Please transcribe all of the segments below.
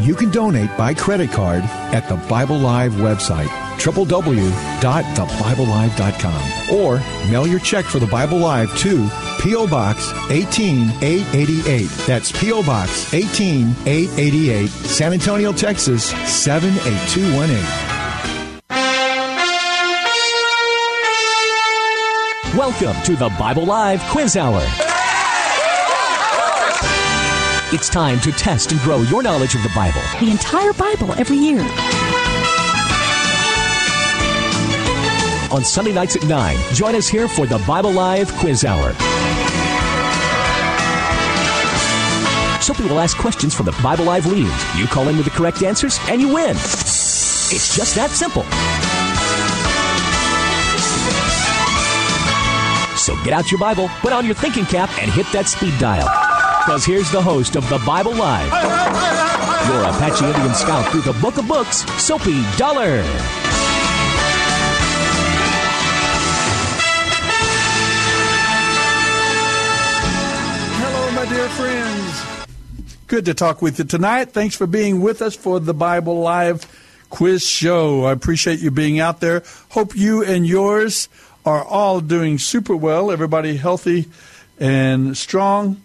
You can donate by credit card at the Bible Live website www.thebiblelive.com or mail your check for the Bible Live to P.O. Box 18888. That's P.O. Box 18888, San Antonio, Texas 78218. Welcome to the Bible Live Quiz Hour. It's time to test and grow your knowledge of the Bible. The entire Bible every year. On Sunday nights at 9, join us here for the Bible Live Quiz Hour. Soapy will ask questions from the Bible Live leaders. You call in with the correct answers, and you win. It's just that simple. So get out your Bible, put on your thinking cap, and hit that speed dial. Because here's the host of the Bible Live, your Apache Indian scout through the book of books, Soapy Dollar. Hello, my dear friends. Good to talk with you tonight. Thanks for being with us for the Bible Live quiz show. I appreciate you being out there. Hope you and yours are all doing super well. Everybody healthy and strong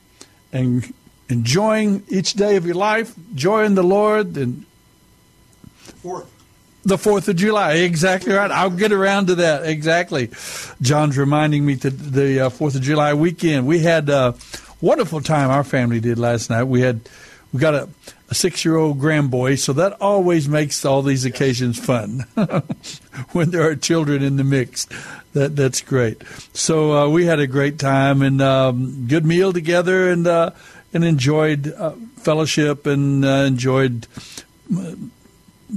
and enjoying each day of your life, enjoying the Lord and Fourth. the Fourth of July. Exactly right. I'll get around to that. Exactly. John's reminding me that the uh, Fourth of July weekend we had a wonderful time. Our family did last night. We had we got a, a six year old grandboy, so that always makes all these occasions fun when there are children in the mix. That that's great. So uh, we had a great time and um, good meal together and uh, and enjoyed uh, fellowship and uh, enjoyed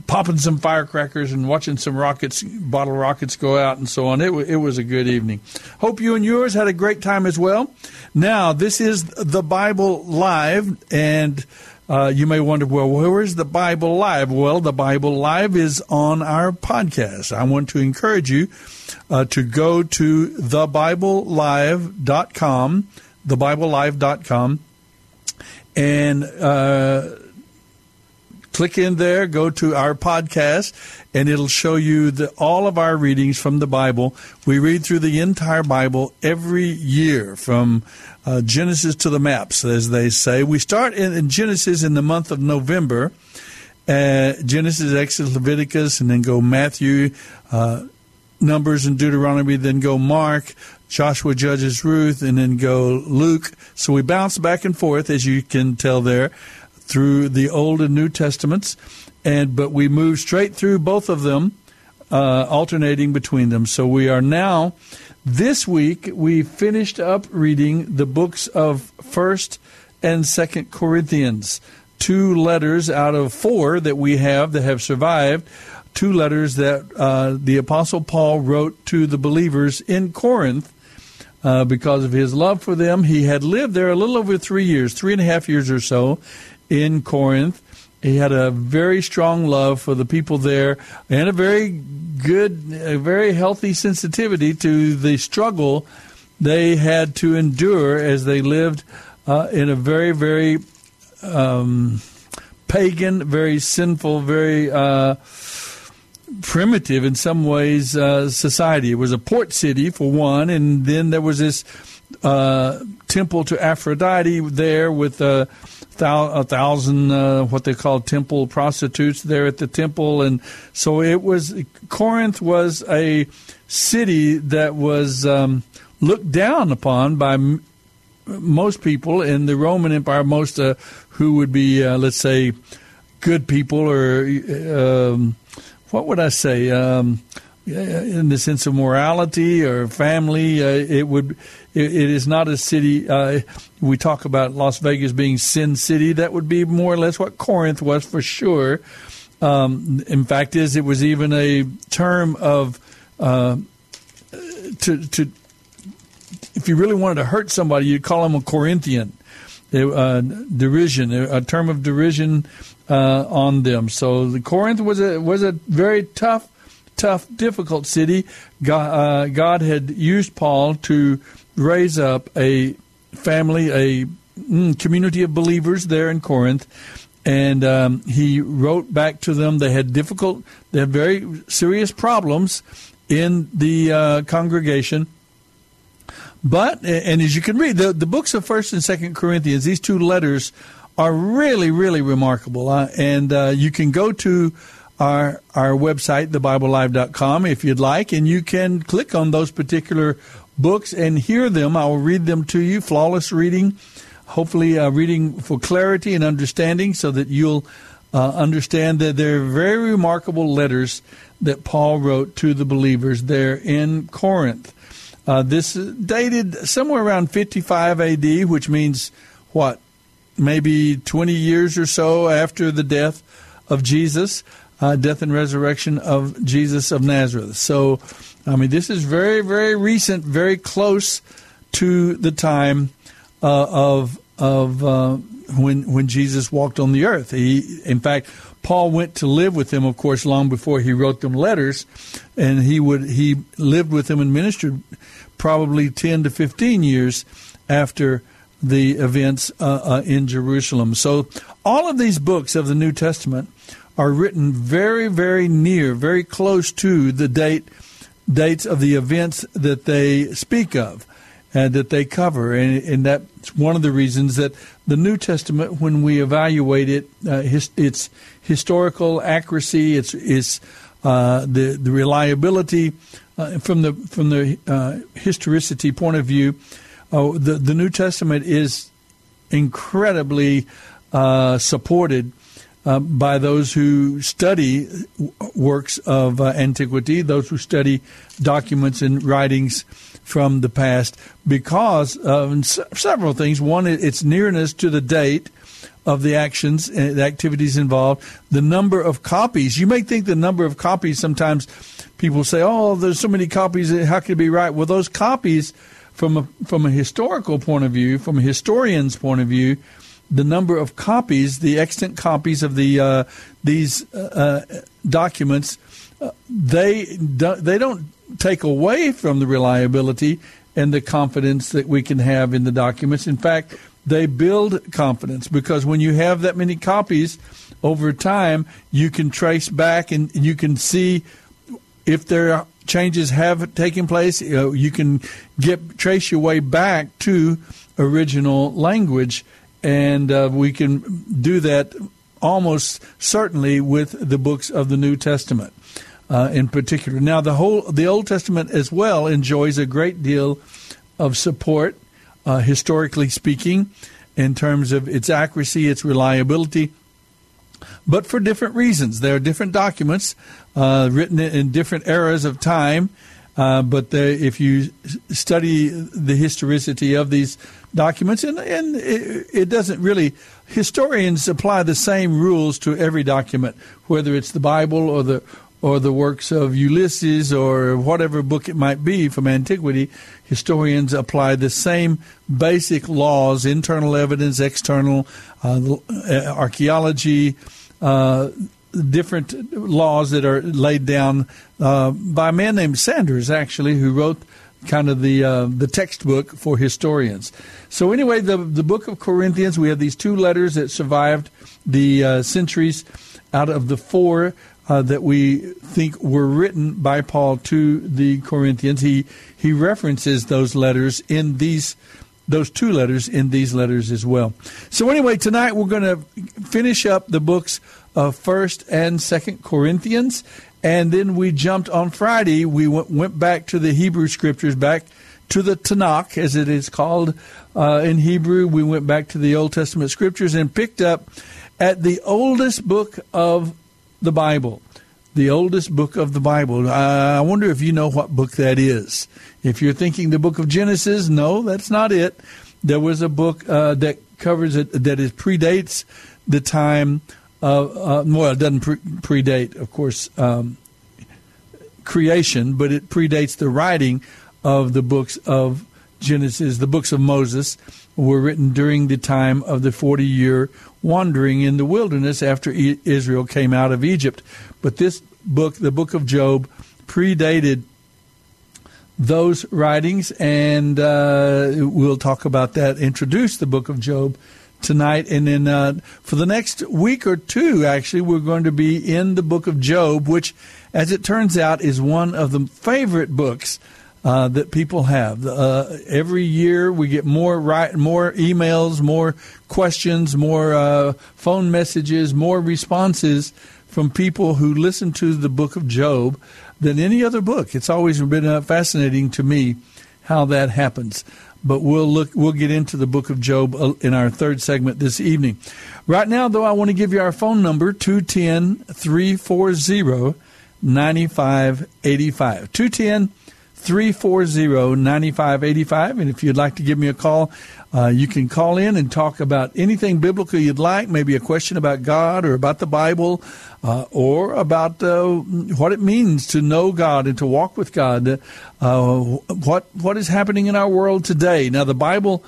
popping some firecrackers and watching some rockets, bottle rockets go out and so on. It, w- it was a good evening. Hope you and yours had a great time as well. Now, this is the Bible Live, and uh, you may wonder, well, where is the Bible Live? Well, the Bible Live is on our podcast. I want to encourage you uh, to go to thebiblelive.com, thebiblelive.com, and uh, click in there, go to our podcast, and it'll show you the, all of our readings from the Bible. We read through the entire Bible every year from uh, Genesis to the maps, as they say. We start in, in Genesis in the month of November. Uh, Genesis, Exodus, Leviticus, and then go Matthew, uh, Numbers, and Deuteronomy, then go Mark, Joshua, Judges, Ruth, and then go Luke. So we bounce back and forth, as you can tell there, through the Old and New Testaments, and but we move straight through both of them, uh, alternating between them. So we are now. This week we finished up reading the books of First and Second Corinthians, two letters out of four that we have that have survived. Two letters that uh, the Apostle Paul wrote to the believers in Corinth. Uh, because of his love for them, he had lived there a little over three years, three and a half years or so, in Corinth. He had a very strong love for the people there and a very good, a very healthy sensitivity to the struggle they had to endure as they lived uh, in a very, very um, pagan, very sinful, very uh, primitive in some ways uh, society. It was a port city, for one, and then there was this uh, temple to Aphrodite there with a, thou- a thousand uh, what they call temple prostitutes there at the temple, and so it was Corinth was a city that was um, looked down upon by m- most people in the Roman Empire, most uh, who would be uh, let's say good people or um, what would I say. Um, in the sense of morality or family. Uh, it would. It, it is not a city. Uh, we talk about Las Vegas being Sin City. That would be more or less what Corinth was for sure. Um, in fact, is it was even a term of uh, to to. If you really wanted to hurt somebody, you'd call them a Corinthian. Uh, derision, a term of derision uh, on them. So the Corinth was a was a very tough tough, difficult city. God, uh, God had used Paul to raise up a family, a mm, community of believers there in Corinth. And um, he wrote back to them. They had difficult, they had very serious problems in the uh, congregation. But, and as you can read, the, the books of First and Second Corinthians, these two letters are really, really remarkable. Uh, and uh, you can go to our our website, thebiblelive.com, if you'd like, and you can click on those particular books and hear them. I will read them to you, flawless reading, hopefully uh, reading for clarity and understanding, so that you'll uh, understand that they're very remarkable letters that Paul wrote to the believers there in Corinth. Uh, this dated somewhere around 55 AD, which means what? Maybe 20 years or so after the death of Jesus uh, death and resurrection of Jesus of Nazareth. So, I mean, this is very, very recent, very close to the time uh, of of uh, when when Jesus walked on the earth. He, in fact, Paul went to live with them, of course, long before he wrote them letters, and he would he lived with them and ministered probably ten to fifteen years after the events uh, uh, in Jerusalem. So, all of these books of the New Testament are written very, very near, very close to the date dates of the events that they speak of and that they cover. And, and that's one of the reasons that the New Testament, when we evaluate it, uh, his, its historical accuracy, its, its uh, the the reliability uh, from the from the uh, historicity point of view, uh, the the New Testament is incredibly uh, supported uh, by those who study works of uh, antiquity, those who study documents and writings from the past, because of several things. One, its nearness to the date of the actions and the activities involved, the number of copies. You may think the number of copies sometimes people say, "Oh, there's so many copies. How could it be right?" Well, those copies, from a from a historical point of view, from a historian's point of view, the number of copies, the extant copies of the uh, these uh, uh documents, uh, they do, they don't take away from the reliability and the confidence that we can have in the documents. In fact, they build confidence because when you have that many copies over time, you can trace back and you can see if there are changes have taken place. You, know, you can get trace your way back to original language and uh, we can do that almost certainly with the books of the New Testament. Uh, in particular, now the whole the Old Testament as well enjoys a great deal of support, uh, historically speaking, in terms of its accuracy, its reliability, but for different reasons. There are different documents uh, written in different eras of time, uh, but the, if you study the historicity of these documents, and, and it, it, doesn't really. Historians apply the same rules to every document, whether it's the Bible or the or the works of Ulysses or whatever book it might be from antiquity. Historians apply the same basic laws: internal evidence, external uh, uh archaeology. Uh, different laws that are laid down uh, by a man named Sanders, actually, who wrote kind of the uh, the textbook for historians. So anyway, the the book of Corinthians, we have these two letters that survived the uh, centuries out of the four uh, that we think were written by Paul to the Corinthians. He he references those letters in these those two letters in these letters as well. So anyway, tonight we're going to finish up the books of First and Second Corinthians, and then we jumped on Friday. We went, went back to the Hebrew scriptures, back to the Tanakh, as it is called uh, in Hebrew. We went back to the Old Testament scriptures and picked up at the oldest book of the Bible, the oldest book of the Bible. I wonder if you know what book that is. If you're thinking the book of Genesis, no, that's not it. There was a book uh, that covers it that is predates the time uh, well, it doesn't pre- predate, of course, um, creation, but it predates the writing of the books of Genesis. The books of Moses were written during the time of the 40 year wandering in the wilderness after Israel came out of Egypt. But this book, the book of Job, predated those writings, and uh, we'll talk about that, introduce the book of Job tonight. And then uh, for the next week or two, actually, we're going to be in the book of Job, which, as it turns out, is one of the favorite books. Uh, that people have. Uh, every year we get more right, more emails, more questions, more uh, phone messages, more responses from people who listen to the book of Job than any other book. It's always been uh, fascinating to me how that happens. But we'll look. We'll get into the book of Job uh, in our third segment this evening. Right now, though, I want to give you our phone number 210 340 9585. 210 340 9585. And if you'd like to give me a call, uh, you can call in and talk about anything biblical you'd like, maybe a question about God or about the Bible uh, or about uh, what it means to know God and to walk with God. Uh, what what is happening in our world today? Now, the Bible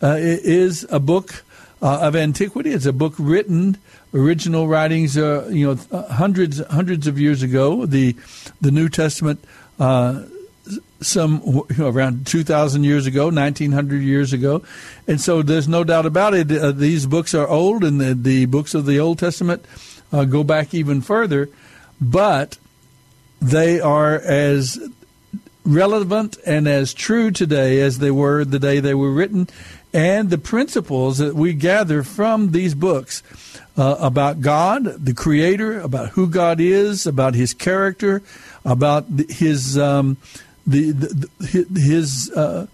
uh, is a book uh, of antiquity. It's a book written original writings, you know, hundreds hundreds of years ago. The the New Testament some you know, around 2,000 years ago, 1,900 years ago. And so there's no doubt about it. Uh, these books are old, and the, the books of the Old Testament uh, go back even further, but they are as relevant and as true today as they were the day they were written. And the principles that we gather from these books uh, about God, the Creator, about who God is, about His character, about His um, the, the his uh,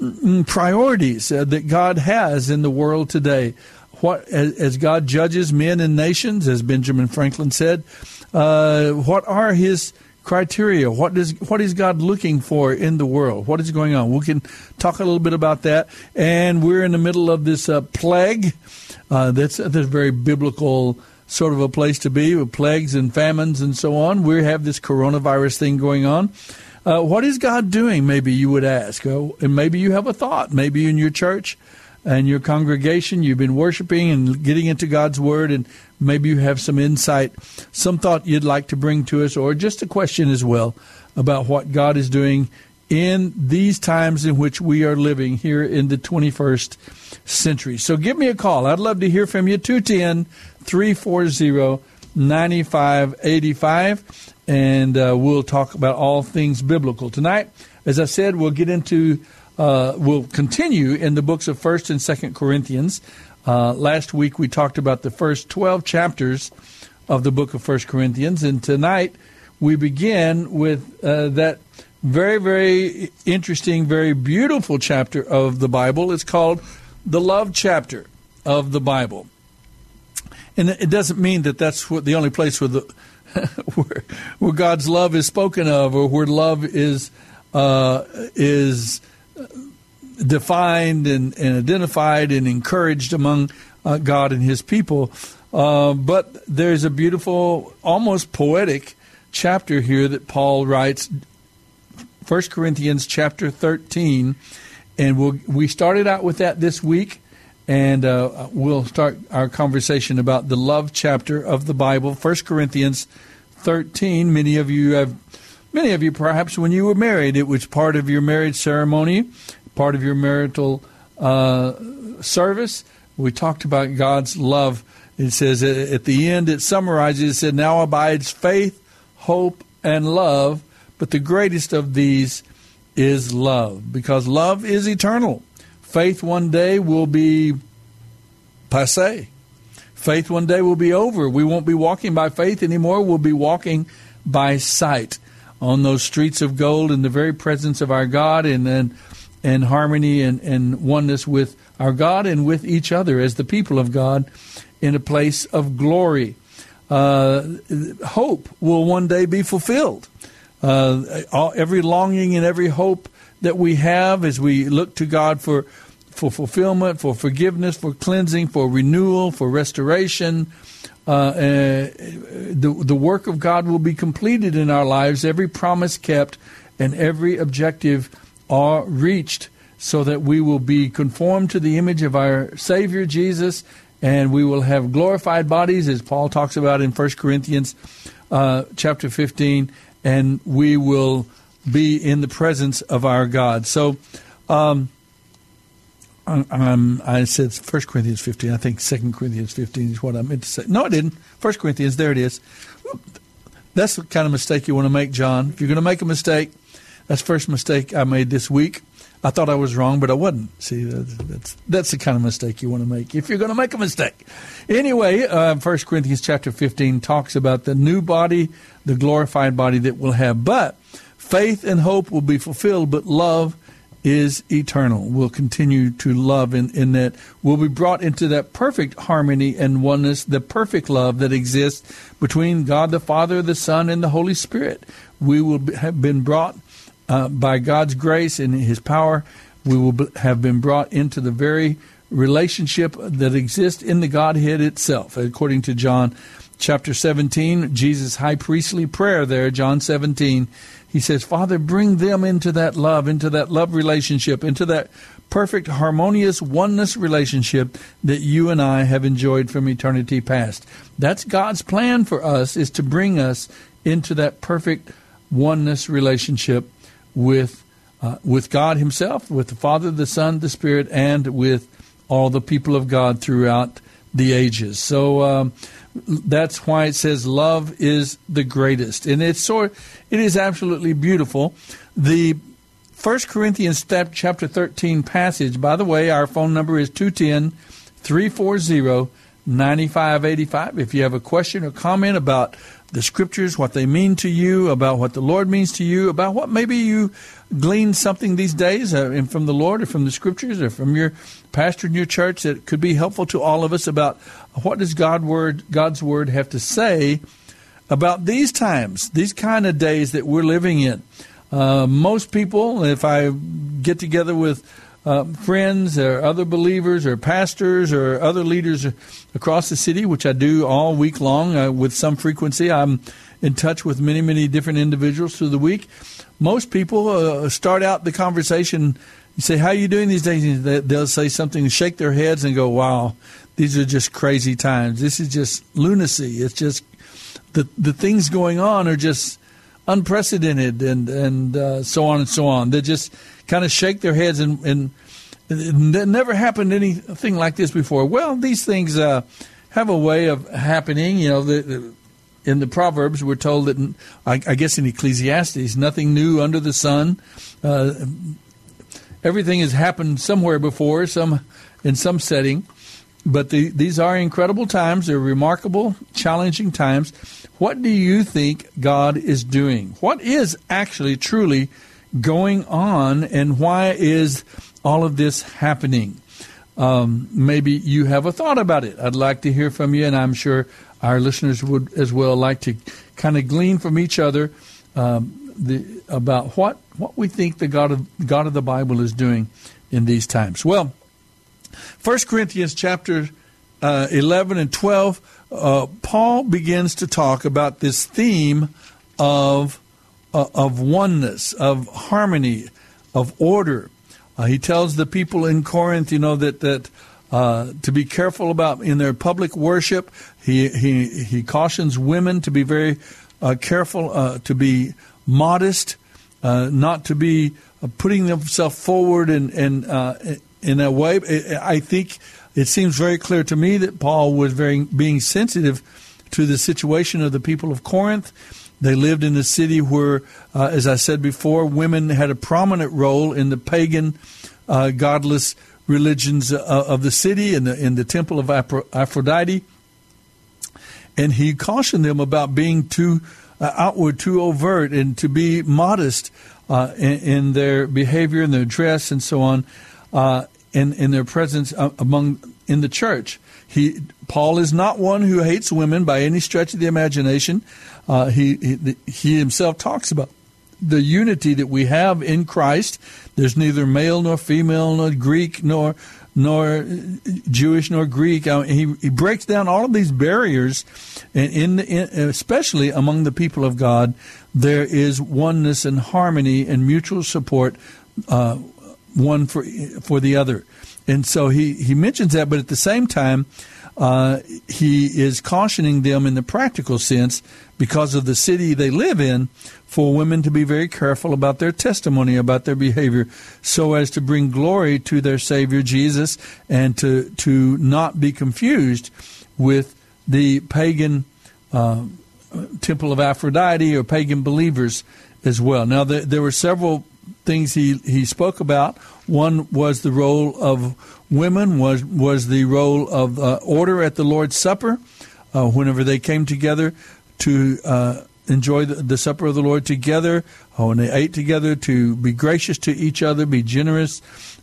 mm, priorities uh, that God has in the world today. What as, as, God judges men and nations, as Benjamin Franklin said, uh, what are his criteria? What is what is God looking for in the world? What is going on? We can talk a little bit about that. And we're in the middle of this uh, plague. Uh, that's that's a very biblical sort of a place to be with plagues and famines and so on. We have this coronavirus thing going on. Uh, what is God doing? Maybe you would ask. Oh, and maybe you have a thought. Maybe in your church and your congregation, you've been worshiping and getting into God's Word, and maybe you have some insight, some thought you'd like to bring to us, or just a question as well about what God is doing in these times in which we are living here in the 21st century. So give me a call. I'd love to hear from you. 210 340 9585 and uh, we'll talk about all things biblical tonight. As I said, we'll get into uh, we'll continue in the books of First and Second Corinthians. Uh, last week we talked about the first twelve chapters of the book of First Corinthians, and tonight we begin with uh, that very very interesting, very beautiful chapter of the Bible. It's called the love chapter of the Bible. And it doesn't mean that that's what the only place where the where, where God's love is spoken of, or where love is uh, is defined and, and, identified and encouraged among uh, God and His people. Uh, but there's a beautiful, almost poetic chapter here that Paul writes, 1 Corinthians chapter 13, and we'll, we started out with that this week and uh, we'll start our conversation about the love chapter of the Bible, 1 Corinthians 13. Many of you have, many of you perhaps when you were married, it was part of your marriage ceremony, part of your marital uh, service. We talked about God's love. It says at the end, it summarizes, it said, Now abides faith, hope, and love, but the greatest of these is love, because love is eternal faith one day will be passe. Faith one day will be over. We won't be walking by faith anymore. We'll be walking by sight on those streets of gold in the very presence of our God and and, harmony and, and oneness with our God and with each other as the people of God in a place of glory. uh, hope will one day be fulfilled. Uh, all, every longing and every hope that we have as we look to God for for fulfillment, for forgiveness, for cleansing, for renewal, for restoration. Uh, uh, the the work of God will be completed in our lives. Every promise kept, and every objective are reached, so that we will be conformed to the image of our Savior Jesus, and we will have glorified bodies, as Paul talks about in 1 Corinthians uh, chapter 15, and we will be in the presence of our God. So, um, I said 1 Corinthians 15. I think 2 Corinthians 15 is what I meant to say. No, I didn't. 1 Corinthians, there it is. That's the kind of mistake you want to make, John. If you're going to make a mistake, that's the first mistake I made this week. I thought I was wrong, but I wasn't. See, that's that's the kind of mistake you want to make if you're going to make a mistake. Anyway, uh, 1 Corinthians chapter 15 talks about the new body, the glorified body that we'll have. But faith and hope will be fulfilled, but love is eternal. We'll continue to love in, in that. We'll be brought into that perfect harmony and oneness, the perfect love that exists between God the Father, the Son, and the Holy Spirit. We will be, have been brought uh, by God's grace and His power. We will be, have been brought into the very relationship that exists in the Godhead itself, according to John chapter 17, Jesus' high priestly prayer there, John 17 he says, Father, bring them into that love, into that love relationship, into that perfect, harmonious oneness relationship that you and I have enjoyed from eternity past. That's God's plan for us, is to bring us into that perfect oneness relationship with, uh, with God Himself, with the Father, the Son, the Spirit, and with all the people of God throughout the ages. So, um, that's why it says love is the greatest. And it's sort it is absolutely beautiful. The First Corinthians chapter 13 passage, by the way, our phone number is 210 340 9585. If you have a question or comment about the scriptures, what they mean to you, about what the Lord means to you, about what maybe you glean something these days uh, from the Lord or from the scriptures or from your pastor in your church that could be helpful to all of us about what does God word God's word have to say about these times, these kind of days that we're living in. Uh, most people, if I get together with uh, friends or other believers or pastors or other leaders across the city, which I do all week long uh, with some frequency. I'm in touch with many, many different individuals through the week. Most people uh, start out the conversation. You say, "How are you doing these days?" They'll say something, shake their heads, and go, "Wow, these are just crazy times. This is just lunacy. It's just the the things going on are just unprecedented, and and uh, so on and so on. They're just kind of shake their heads and, and it never happened anything like this before. Well, these things uh, have a way of happening. You know, the, the, in the Proverbs, we're told that, I, I, guess in Ecclesiastes, nothing new under the sun. Uh, everything has happened somewhere before, some in some setting. But the, these are incredible times. They're remarkable, challenging times. What do you think God is doing? What is actually, truly going on and why is all of this happening? Um, maybe you have a thought about it. I'd like to hear from you, and I'm sure our listeners would as well like to kind of glean from each other um, the, about what what we think the God of God of the Bible is doing in these times. Well, First Corinthians chapter uh, eleven and twelve, uh, Paul begins to talk about this theme of uh, of oneness, of harmony, of order. Uh, he tells the people in Corinth, you know, that that uh, to be careful about in their public worship. He he he cautions women to be very uh, careful, uh, to be modest, uh, not to be putting themselves forward in in in a way. I think it seems very clear to me that Paul was very being sensitive to the situation of the people of Corinth they lived in a city where, uh, as I said before, women had a prominent role in the pagan, uh, godless religions uh, of the city and the, in the temple of Aphrodite. And he cautioned them about being too uh, outward, too overt, and to be modest uh, in, in, their behavior and their dress and so on, uh, in, in their presence among in the church. He Paul is not one who hates women by any stretch of the imagination. Uh, he, he he himself talks about the unity that we have in Christ. There's neither male nor female, nor Greek nor nor Jewish nor Greek. Uh, he, he breaks down all of these barriers, and in, in, especially among the people of God, there is oneness and harmony and mutual support, uh, one for for the other. And so he he mentions that, but at the same time. Uh, he is cautioning them in the practical sense because of the city they live in for women to be very careful about their testimony, about their behavior, so as to bring glory to their Savior Jesus and to, to not be confused with the pagan uh, temple of Aphrodite or pagan believers as well. Now, there, there were several things he, he spoke about. One was the role of women, was, was the role of uh, order at the Lord's Supper. Uh, whenever they came together to uh, enjoy the, the, supper of the Lord together, uh, when they ate together, to be gracious to each other, be generous,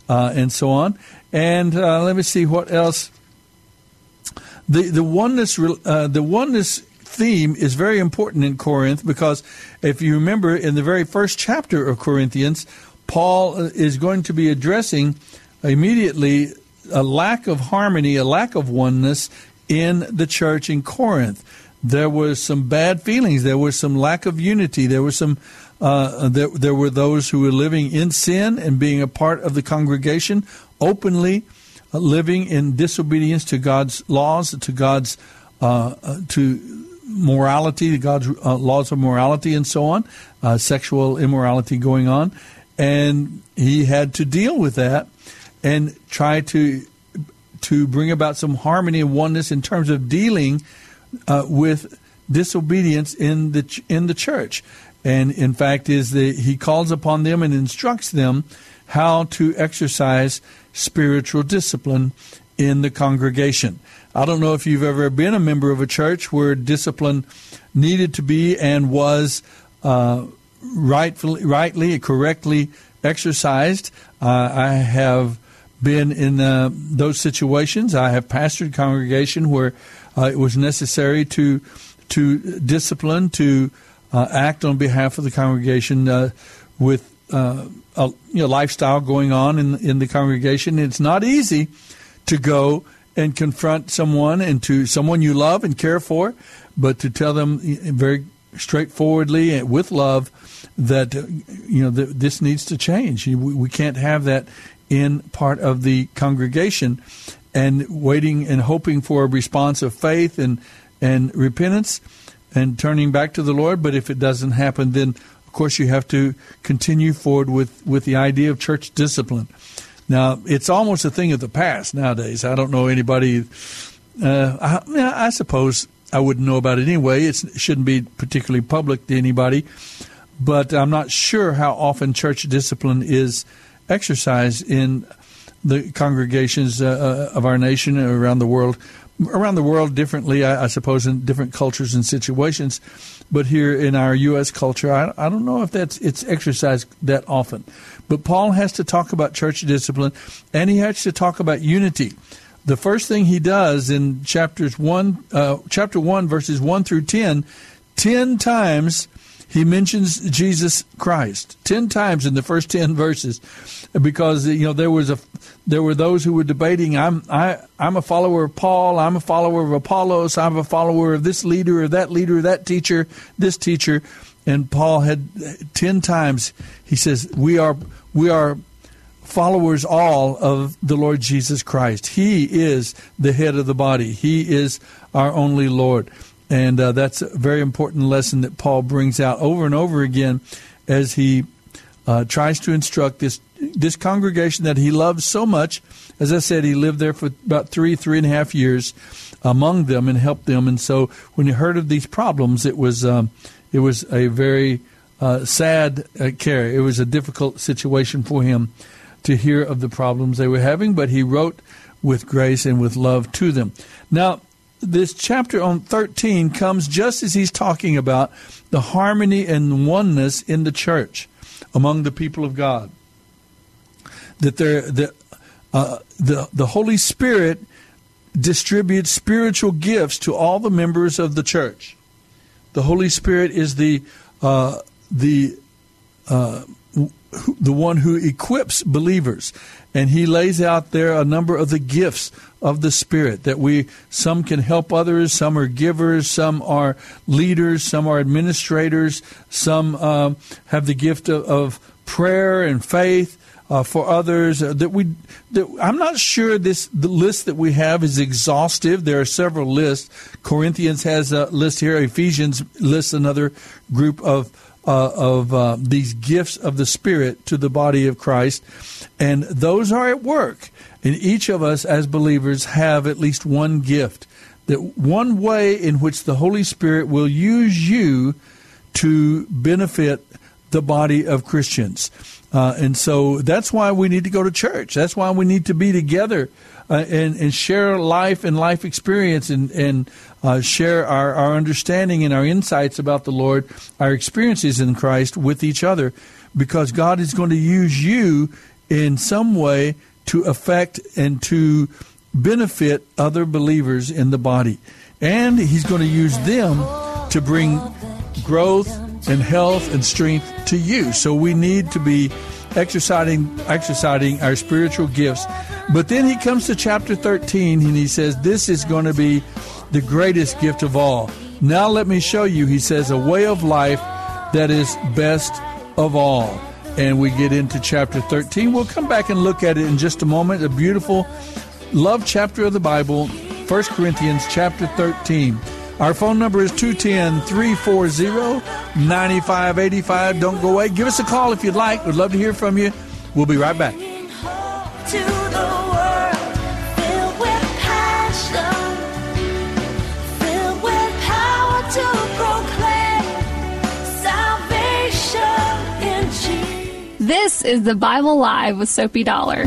uh, and so on. And uh, let me see what else. The the oneness the oneness theme is very important in Corinth because if you remember in the very first chapter of Corinthians, Paul uh, is going to be addressing immediately a lack of harmony, a lack of oneness in the church in Corinth there was some bad feelings. There was some lack of unity. There was some. Uh, there, there were those who were living in sin and being a part of the congregation, openly uh, living in disobedience to God's laws, to God's uh, uh to morality, God's uh, laws of morality, and so on, uh, sexual immorality going on, and he had to deal with that and try to to bring about some harmony and oneness in terms of dealing uh, with disobedience in the in the church, and in fact, is the he calls upon them and instructs them how to exercise spiritual discipline in the congregation. I don't know if you've ever been a member of a church where discipline needed to be and was uh, rightfully, rightly, correctly exercised. Uh, I have been in uh, those situations. I have pastored congregation where uh, it was necessary to to discipline, to uh, act on behalf of the congregation uh, with a you know, lifestyle going on in in the congregation. It's not easy to go and confront someone and to someone you love and care for, but to tell them very straightforwardly and with love that you know this needs to change. We can't have that in part of the congregation, and waiting and hoping for a response of faith and and repentance and turning back to the Lord. But if it doesn't happen, then of course you have to continue forward with with the idea of church discipline. Now it's almost a thing of the past nowadays. I don't know anybody. Uh, I, I suppose I wouldn't know about it anyway. It's, it shouldn't be particularly public to anybody. But I'm not sure how often church discipline is exercised in the congregations uh, uh, of our nation around the world, around the world differently, I, I, suppose, in different cultures and situations. But here in our U.S. culture, I, I don't know if that's it's exercised that often. But Paul has to talk about church discipline, and he has to talk about unity. The first thing he does in chapters one, uh, chapter one, verses one through ten, ten times he mentions Jesus Christ ten times in the first ten verses, because you know there was a there were those who were debating. I'm I I'm a follower of Paul. I'm a follower of Apollos. I'm a follower of this leader or that leader, or that teacher, this teacher. And Paul had ten times he says we are we are followers all of the Lord Jesus Christ. He is the head of the body. He is our only Lord. And uh, that's a very important lesson that Paul brings out over and over again as he uh, tries to instruct this this congregation that he loves so much. As I said, he lived there for about three, three and a half years among them and helped them. And so when he heard of these problems, it was um, it was a very uh, sad uh, care. It was a difficult situation for him to hear of the problems they were having, but he wrote with grace and with love to them. Now, this chapter on 13 comes just as he's talking about the harmony and oneness in the church among the people of God. That there, the, uh, the, the Holy Spirit distributes spiritual gifts to all the members of the church. The Holy Spirit is the uh, the uh, the one who equips believers, and He lays out there a number of the gifts of the Spirit that we some can help others, some are givers, some are leaders, some are administrators, some uh, have the gift of, of prayer and faith uh, for others. Uh, that we, that I'm not sure this the list that we have is exhaustive. There are several lists. Corinthians has a list here. Ephesians lists another group of. Uh, of uh, these gifts of the Spirit to the body of Christ, and those are at work. And each of us as believers have at least one gift. That one way in which the Holy Spirit will use you to benefit the body of Christians. Uh, and so that's why we need to go to church. That's why we need to be together uh, and, and share life and life experience and, and uh, share our, our understanding and our insights about the Lord, our experiences in Christ with each other, because God is going to use you in some way to affect and to benefit other believers in the body. And He's going to use them to bring growth and health and strength to you. So we need to be exercising exercising our spiritual gifts. But then he comes to chapter 13 and he says this is going to be the greatest gift of all. Now let me show you he says a way of life that is best of all. And we get into chapter 13. We'll come back and look at it in just a moment. A beautiful love chapter of the Bible, 1 Corinthians chapter 13. Our phone number is 210 340 9585. Don't go away. Give us a call if you'd like. We'd love to hear from you. We'll be right back. This is the Bible Live with Soapy Dollar.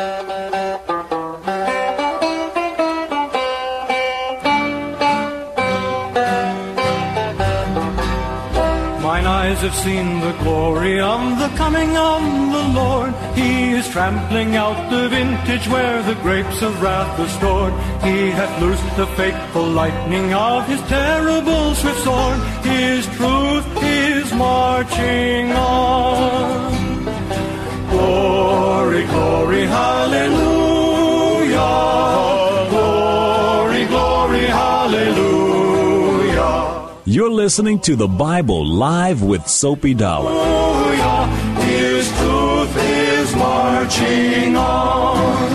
Eyes have seen the glory of the coming of the Lord. He is trampling out the vintage where the grapes of wrath are stored. He hath loosed the fateful lightning of his terrible swift sword. His truth is marching on. Glory, glory, hallelujah. Listening to the Bible live with Soapy Dollar. His truth is marching on.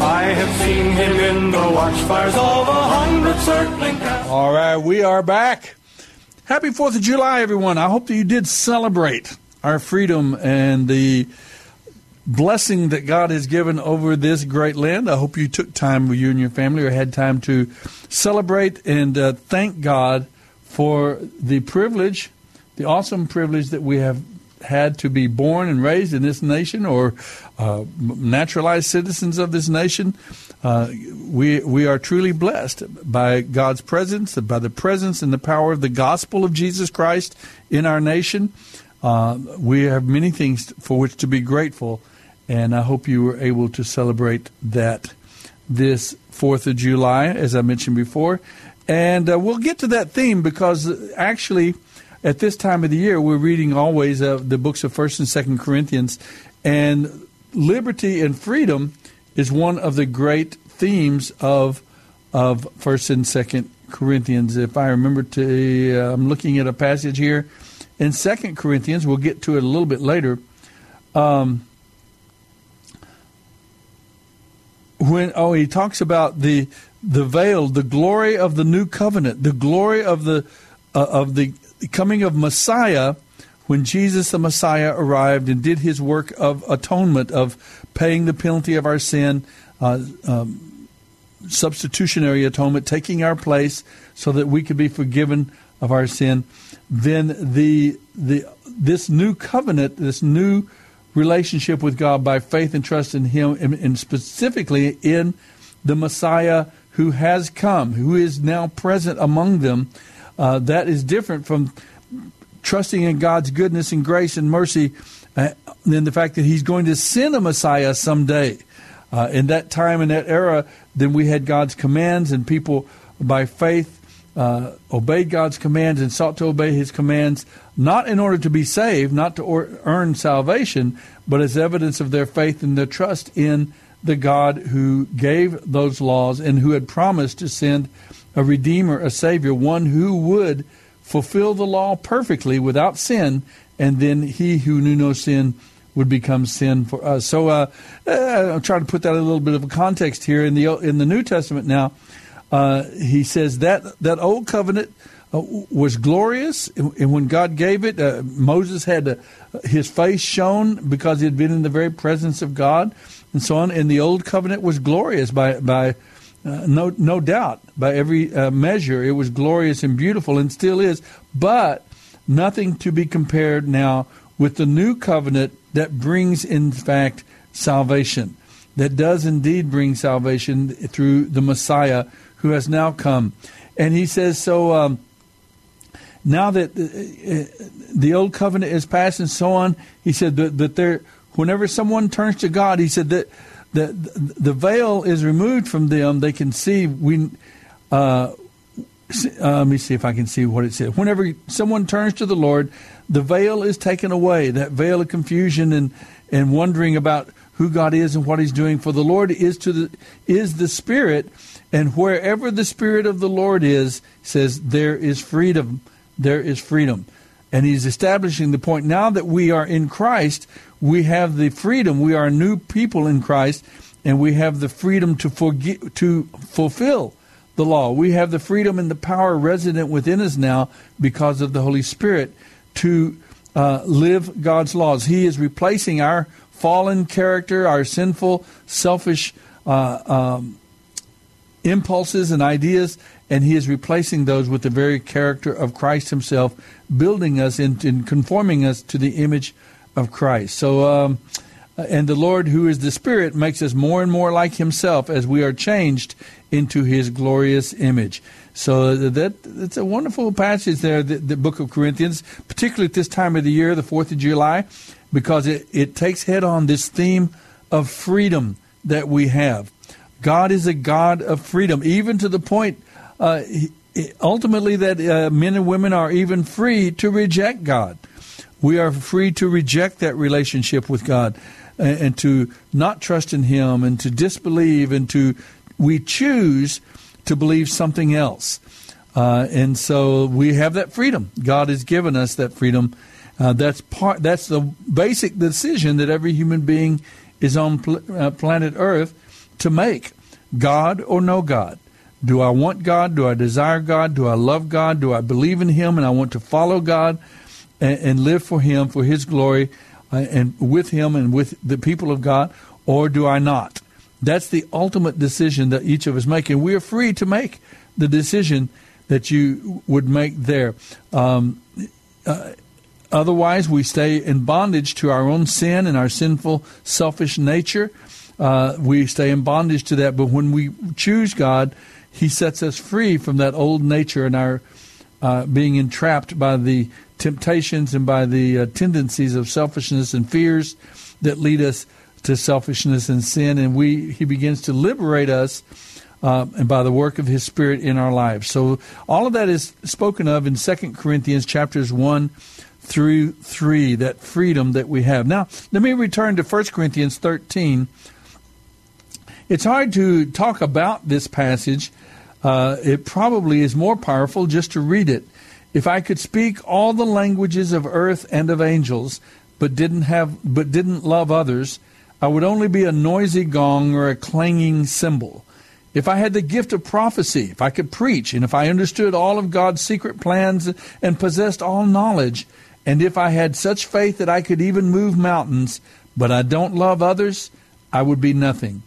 I have seen him in the watchfires of a hundred circling. All right, we are back. Happy Fourth of July, everyone! I hope that you did celebrate our freedom and the blessing that God has given over this great land. I hope you took time with you and your family or had time to celebrate and uh, thank God for the privilege, the awesome privilege that we have had to be born and raised in this nation or uh, naturalized citizens of this nation. Uh, we we are truly blessed by God's presence, by the presence and the power of the gospel of Jesus Christ in our nation. Uh, we have many things for which to be grateful, and I hope you were able to celebrate that this Fourth of July, as I mentioned before. And uh, we'll get to that theme because actually, at this time of the year, we're reading always uh, the books of First and Second Corinthians, and liberty and freedom is one of the great themes of of First and Second Corinthians. If I remember to, uh, I'm looking at a passage here in Second Corinthians. We'll get to it a little bit later. Um, when oh, he talks about the the veil, the glory of the new covenant, the glory of the uh, of the coming of Messiah when Jesus the Messiah arrived and did his work of atonement, of paying the penalty of our sin, uh, um, substitutionary atonement, taking our place so that we could be forgiven of our sin, then the the this new covenant, this new relationship with God by faith and trust in Him, and, and specifically in the Messiah who has come, who is now present among them, uh, that is different from trusting in God's goodness and grace and mercy uh, than the fact that He's going to send a Messiah someday. Uh, in that time, in that era, then we had God's commands, and people by faith uh, obeyed God's commands and sought to obey His commands, not in order to be saved, not to or- earn salvation, but as evidence of their faith and their trust in the God who gave those laws and who had promised to send a Redeemer, a Savior, one who would fulfill the law perfectly without sin, and then he who knew no sin would become sin for us. So uh, uh, I'm trying to put that in a little bit of a context here in the in the New Testament. Now uh, he says that that old covenant uh, was glorious, and when God gave it, uh, Moses had uh, his face shown because he had been in the very presence of God, and so on. And the old covenant was glorious by by uh, no, no doubt, by every uh, measure, it was glorious and beautiful and still is, but nothing to be compared now with the new covenant that brings, in fact, salvation. That does indeed bring salvation through the Messiah who has now come. And he says, so um, now that uh, the old covenant is passed and so on, he said that, that there, whenever someone turns to God, he said that the the veil is removed from them, they can see. We uh, uh, let me see if I can see what it says. Whenever someone turns to the Lord, the veil is taken away. That veil of confusion and and wondering about who God is and what He's doing. For the Lord is to the is the Spirit, and wherever the Spirit of the Lord is, says there is freedom. There is freedom. And he's establishing the point now that we are in Christ, we have the freedom. We are new people in Christ, and we have the freedom to forget, to fulfill the law. We have the freedom and the power resident within us now because of the Holy Spirit to uh, live God's laws. He is replacing our fallen character, our sinful, selfish uh, um, impulses and ideas, and He is replacing those with the very character of Christ Himself, building us and conforming us to the image of Christ. So, um, and the Lord, who is the Spirit, makes us more and more like Himself as we are changed into His glorious image. So that it's a wonderful passage there, the, the, book of Corinthians, particularly at this time of the year, the Fourth of July, because it, it takes head on this theme of freedom that we have. God is a God of freedom, even to the point, uh, ultimately, that uh, men and women are even free to reject God. We are free to reject that relationship with God and, and to not trust in Him and to disbelieve and to, we choose to believe something else. Uh, and so we have that freedom. God has given us that freedom. Uh, that's part. That's the basic decision that every human being is on pl- uh, planet Earth to make: God or no God. Do I want God? Do I desire God? Do I love God? Do I believe in Him and I want to follow God? and, and live for Him, for His glory, uh, and with Him and with the people of God, or do I not? That's the ultimate decision that each of us make, and we are free to make the decision that you would make there. Um, uh, otherwise, we stay in bondage to our own sin and our sinful, selfish nature. Uh, we stay in bondage to that. But when we choose God, He sets us free from that old nature and our uh, being entrapped by the temptations and by the uh, tendencies of selfishness and fears that lead us to selfishness and sin. And we He begins to liberate us. Uh, and by the work of his spirit in our lives so all of that is spoken of in 2 corinthians chapters 1 through 3 that freedom that we have now let me return to 1 corinthians 13 it's hard to talk about this passage uh, it probably is more powerful just to read it if I could speak all the languages of earth and of angels, but didn't have but didn't love others, I would only be a noisy gong or a clanging cymbal. if I had the gift of prophecy, if I could preach, and if I understood all of God's secret plans and possessed all knowledge, and if I had such faith that I could even move mountains, but I don't love others, I would be nothing.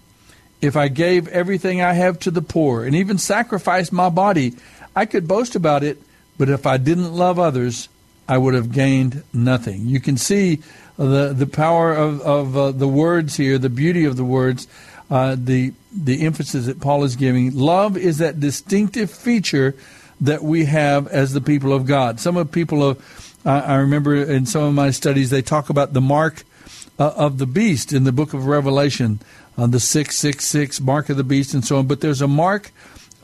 If I gave everything I have to the poor and even sacrificed my body, I could boast about it, but if I didn't love others, I would have gained nothing. You can see the the power of, of uh, the words here, the beauty of the words, uh, the the emphasis that Paul is giving. Love is that distinctive feature that we have as the people of God. Some of people of, uh, I remember in some of my studies, they talk about the mark uh, of the beast in the book of Revelation, uh, the 666 mark of the beast and so on. But there's a mark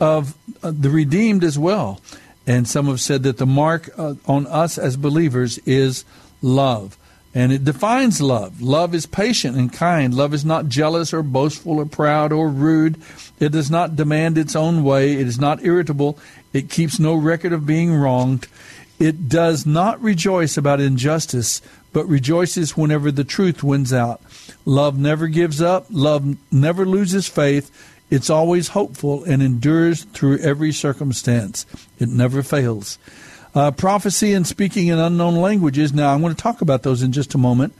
of uh, the redeemed as well. And some have said that the mark uh, on us as believers is love. And it defines love. Love is patient and kind. Love is not jealous or boastful or proud or rude. It does not demand its own way. It is not irritable. It keeps no record of being wronged. It does not rejoice about injustice, but rejoices whenever the truth wins out. Love never gives up. Love never loses faith. It's always hopeful and endures through every circumstance. It never fails. Uh, prophecy and speaking in unknown languages. Now, I'm going to talk about those in just a moment.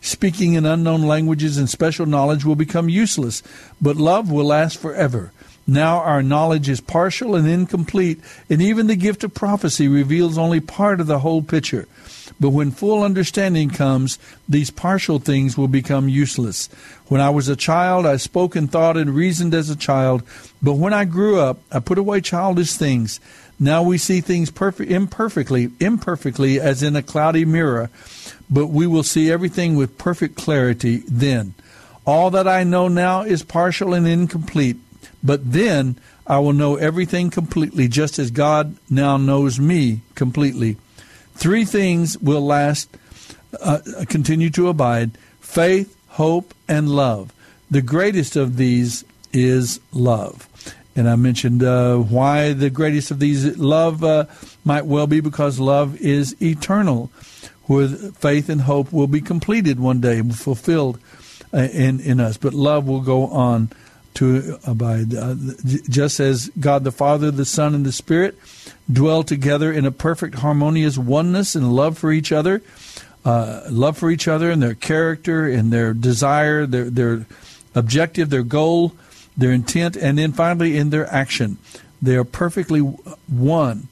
Speaking in unknown languages and special knowledge will become useless, but love will last forever. Now our knowledge is partial and incomplete, and even the gift of prophecy reveals only part of the whole picture. But when full understanding comes, these partial things will become useless. When I was a child, I spoke and thought and reasoned as a child, but when I grew up, I put away childish things. Now we see things perfect, imperfectly, imperfectly as in a cloudy mirror, but we will see everything with perfect clarity then. All that I know now is partial and incomplete, but then I will know everything completely, just as God now knows me completely. Three things will last, uh, continue to abide faith, hope, and love. The greatest of these is love. And I mentioned uh, why the greatest of these love uh, might well be because love is eternal, where faith and hope will be completed one day, fulfilled uh, in in us. But love will go on to abide, uh, just as God the Father, the Son, and the Spirit dwell together in a perfect harmonious oneness and love for each other. Uh, love for each other and their character and their desire, their their objective, their goal their intent, and then finally in their action. They are perfectly one.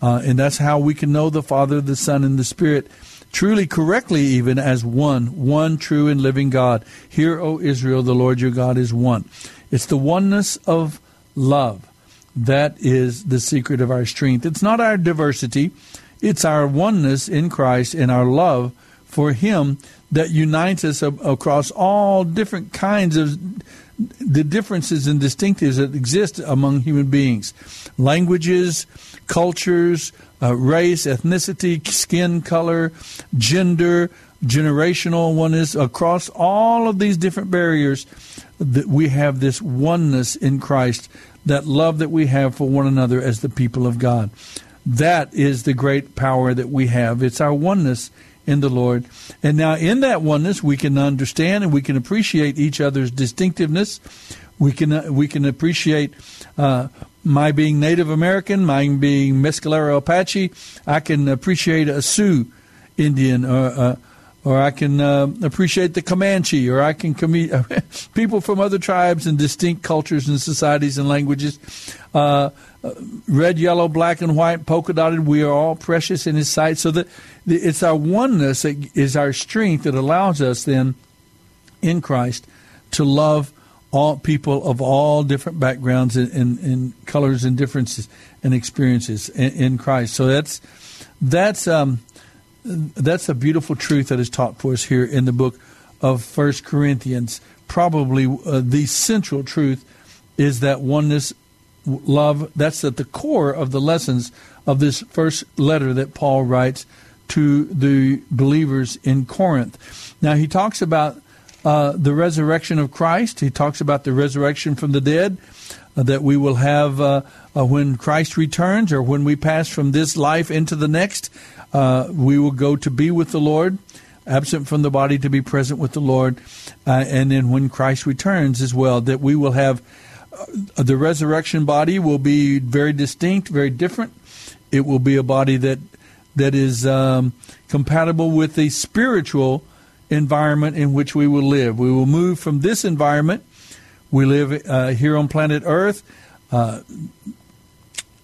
Uh, and that's how we can know the Father, the Son, and the Spirit truly correctly, even as one, one true and living God. Hear, O Israel, the Lord your God is one. It's the oneness of love. That is the secret of our strength. It's not our diversity, it's our oneness in Christ and our love for Him that unites us across all different kinds of the differences and distinctives that exist among human beings languages, cultures, uh, race, ethnicity, skin color, gender, generational one is across all of these different barriers that we have this oneness in Christ, that love that we have for one another as the people of God. That is the great power that we have. It's our oneness in the Lord. And now, in that oneness, we can understand and we can appreciate each other's distinctiveness. We can uh, we can appreciate uh, my being Native American, my being Mescalero Apache. I can appreciate a Sioux Indian, or uh, or I can uh, appreciate the Comanche, or I can com- people from other tribes and distinct cultures and societies and languages. Uh, red, yellow, black, and white, polka dotted. We are all precious in His sight. So that it's our oneness that is our strength that allows us then in Christ to love all people of all different backgrounds and, and, and colors and differences and experiences in, in Christ. So that's that's um, that's a beautiful truth that is taught for us here in the book of First Corinthians. Probably uh, the central truth is that oneness love. That's at the core of the lessons of this first letter that Paul writes to the believers in Corinth. Now, he talks about uh, the resurrection of Christ, he talks about the resurrection from the dead. Uh, that we will have uh, uh when Christ returns, or when we pass from this life into the next, uh, we will go to be with the Lord absent from the body to be present with the Lord. Uh, and then when Christ returns as well, that we will have the resurrection body will be very distinct, very different. It will be a body that that is um, compatible with the spiritual environment in which we will live. We will move from this environment. We live uh, here on planet Earth. Uh,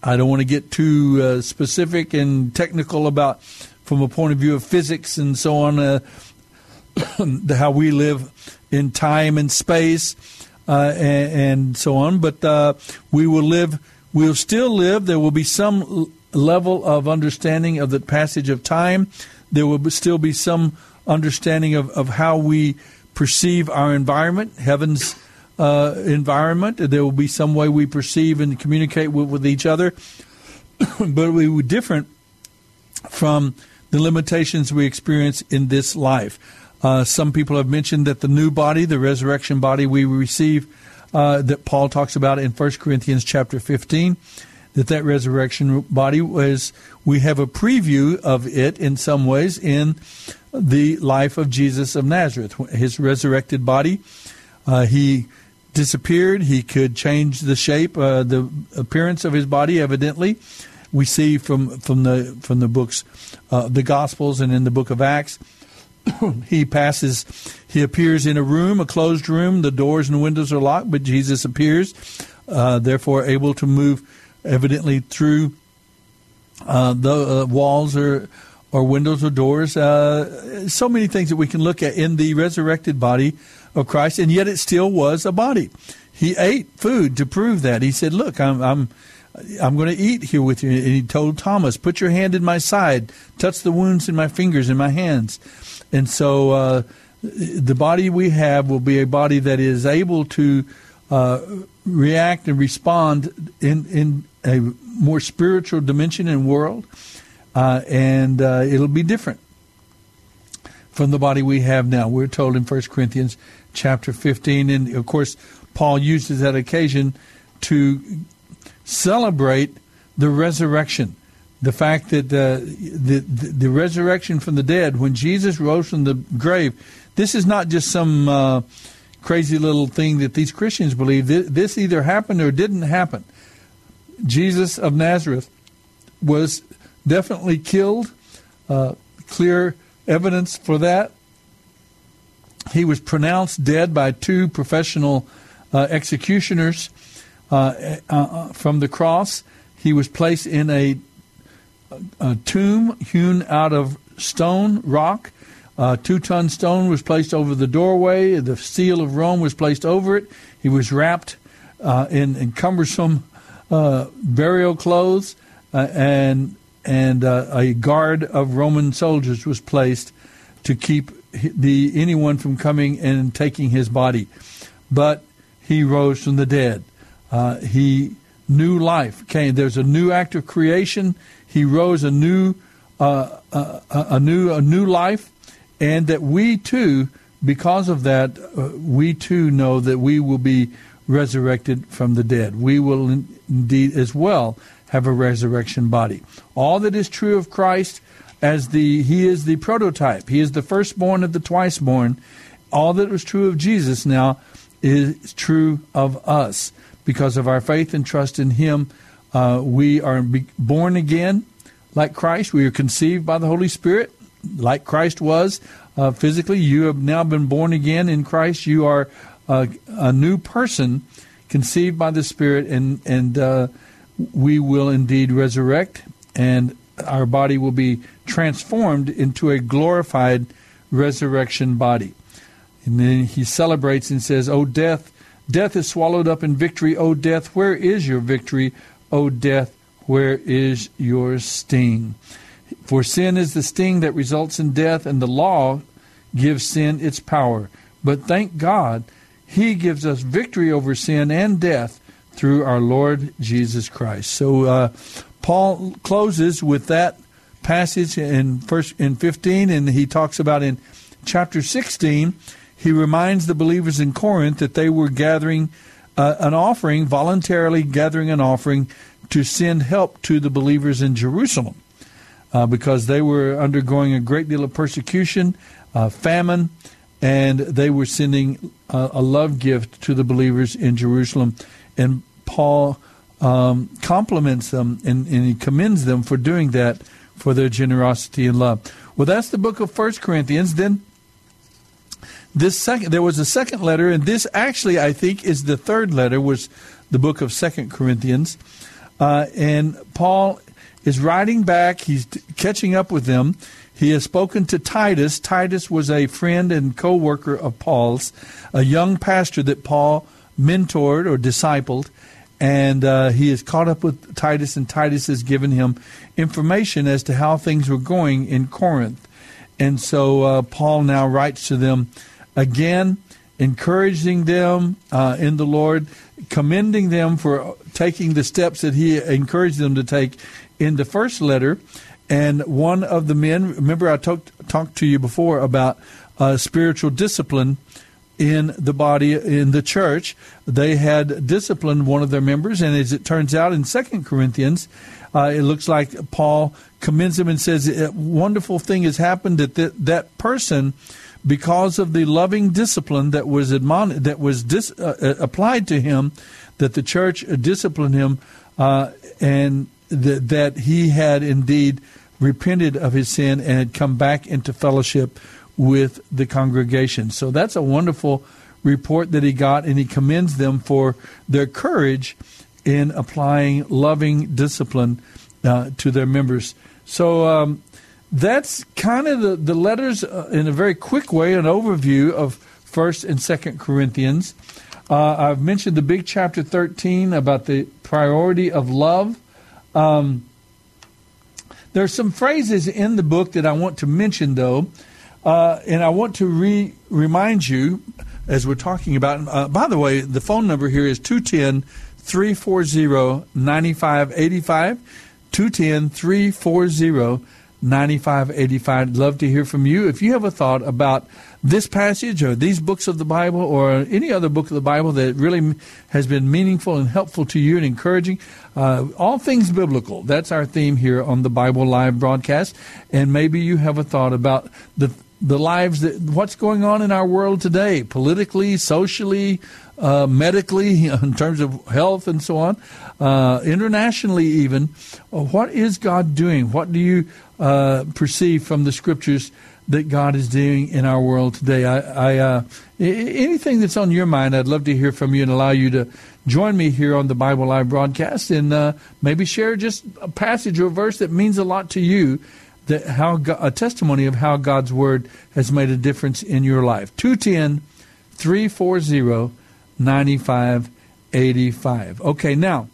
I don't want to get too uh, specific and technical about from a point of view of physics and so on, uh, how we live in time and space uh, and, and, so on. But uh, we will live. We'll still live. There will be some level of understanding of the passage of time. There will still be some understanding of, of how we perceive our environment, heaven's uh, environment. There will be some way we perceive and communicate with, with each other, but we were different from the limitations we experience in this life. Uh, some people have mentioned that the new body, the resurrection body we receive, uh, that Paul talks about in 1 Corinthians chapter 15, that that resurrection body was, we have a preview of it in some ways in the life of Jesus of Nazareth. His resurrected body, uh, he disappeared. He could change the shape, uh, the appearance of his body. Evidently, we see from from the from the books, uh, the Gospels, and in the book of Acts, he passes. He appears in a room, a closed room. The doors and windows are locked, but Jesus appears, uh, therefore able to move, evidently through uh, the uh, walls or or windows or doors. Uh, so many things that we can look at in the resurrected body of Christ, and yet it still was a body. He ate food to prove that. He said, "Look, I'm." I'm I'm going to eat here with you. And he told Thomas, Put your hand in my side, touch the wounds in my fingers and my hands. And so uh, the body we have will be a body that is able to uh, react and respond in, in a more spiritual dimension and world. Uh, and uh, it'll be different from the body we have now. We're told in 1 Corinthians chapter 15. And of course, Paul uses that occasion to celebrate the resurrection. The fact that uh, the, the, resurrection from the dead, when Jesus rose from the grave, this is not just some uh, crazy little thing that these Christians believe. This either happened or didn't happen. Jesus of Nazareth was definitely killed. Uh, clear evidence for that. He was pronounced dead by two professional uh, executioners uh, uh, uh, from the cross. He was placed in a, a tomb hewn out of stone, rock. Uh, two ton stone was placed over the doorway. The seal of Rome was placed over it. He was wrapped uh, in, in, cumbersome uh, burial clothes, and and a guard of Roman soldiers was placed to keep the anyone from coming and taking his body. But he rose from the dead. Uh, he new life came. There's a new act of creation. He rose a new uh, uh, a new a new life, and that we too, because of that, uh, we too know that we will be resurrected from the dead. We will indeed as well have a resurrection body. All that is true of Christ as the he is the prototype. He is the firstborn of the twice born. All that was true of Jesus now is true of us because of our faith and trust in him. Uh, we are born again like Christ. We are conceived by the Holy Spirit like Christ was uh, physically. You have now been born again in Christ. You are uh, a new person conceived by the Spirit, and and uh, we will indeed resurrect and our body will be transformed into a glorified resurrection body. And then he celebrates and says, O death, death is swallowed up in victory. O death, where is your victory? O death, where is your sting? For sin is the sting that results in death, and the law gives sin its power. But thank God, He gives us victory over sin and death through our Lord Jesus Christ. So, uh, Paul closes with that passage in first in 15 and he talks about in chapter 16 he reminds the believers in Corinth that they were gathering uh, an offering voluntarily gathering an offering to send help to the believers in Jerusalem uh, because they were undergoing a great deal of persecution uh, famine and they were sending a love gift to the believers in Jerusalem and Paul um, compliments them and, and he commends them for doing that for their generosity and love. Well, that's the book of First Corinthians. Then this second, there was a second letter, and this actually, I think, is the third letter. Was the book of Second Corinthians, uh, and Paul is writing back. He's t- catching up with them. He has spoken to Titus. Titus was a friend and co-worker of Paul's, a young pastor that Paul mentored or discipled, and uh, he has caught up with Titus, and Titus has given him information as to how things were going in Corinth. And so uh, Paul now writes to them again, encouraging them uh, in the Lord, commending them for taking the steps that he encouraged them to take in the first letter. And one of the men, remember I talked talked to you before about uh, spiritual discipline in the body in the church. They had disciplined one of their members, and as it turns out in Second Corinthians, uh, it looks like Paul commends him and says, "A wonderful thing has happened that that, that person." Because of the loving discipline that was admon- that was dis- uh, uh applied to him, that the church disciplined him, uh, and th- that he had indeed repented of his sin and had come back into fellowship with the congregation. So that's a wonderful report that he got, and he commends them for their courage in applying loving discipline uh, to their members. So um, that's kind of the, the letters uh, in a very quick way, an overview of First and Second Corinthians. Uh, I've mentioned the big chapter 13 about the priority of love. Um, there are some phrases in the book that I want to mention, though, uh, and I want to re- remind you as we're talking about. Uh, by the way, the phone number here is 210 340 9585. 210 340 9585. Love to hear from you. If you have a thought about this passage or these books of the Bible or any other book of the Bible that really has been meaningful and helpful to you and encouraging, uh, all things biblical. That's our theme here on the Bible Live broadcast. And maybe you have a thought about the the lives that what's going on in our world today, politically, socially, uh, medically, in terms of health and so on, uh, internationally even. What is God doing? What do you uh, perceive from the scriptures that God is doing in our world today. I, I uh, anything that's on your mind, I'd love to hear from you and allow you to join me here on the Bible Live broadcast and uh, maybe share just a passage or a verse that means a lot to you. That how a testimony of how God's word has made a difference in your life. 210 340 9585. Okay, now,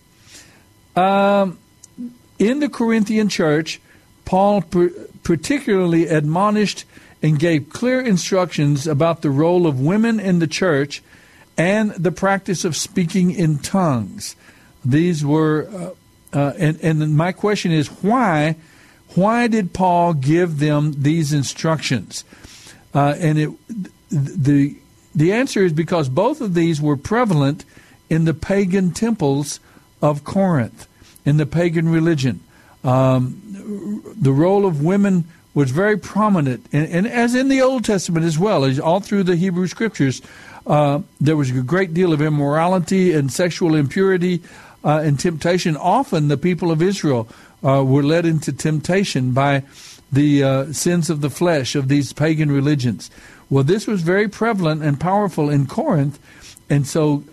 um, in the Corinthian church, Paul particularly admonished and gave clear instructions about the role of women in the church and the practice of speaking in tongues. These were, uh, uh, and, and my question is why? Why did Paul give them these instructions? Uh, and it, the the answer is because both of these were prevalent in the pagan temples of Corinth, in the pagan religion. Um, the role of women was very prominent, and, and, as in the Old Testament as well, as all through the Hebrew Scriptures, uh, there was a great deal of immorality and sexual impurity uh, and temptation. Often, the people of Israel uh, were led into temptation by the uh, sins of the flesh of these pagan religions. Well, this was very prevalent and powerful in Corinth, and so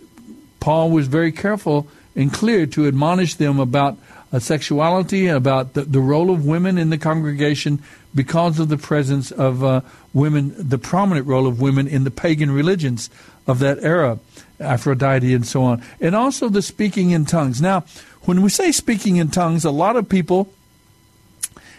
Paul was very careful and clear to admonish them about uh, sexuality, about the, the role of women in the congregation because of the presence of uh, women, the prominent role of women in the pagan religions of that era, Aphrodite and so on, and also the speaking in tongues. Now, when we say speaking in tongues, a lot of people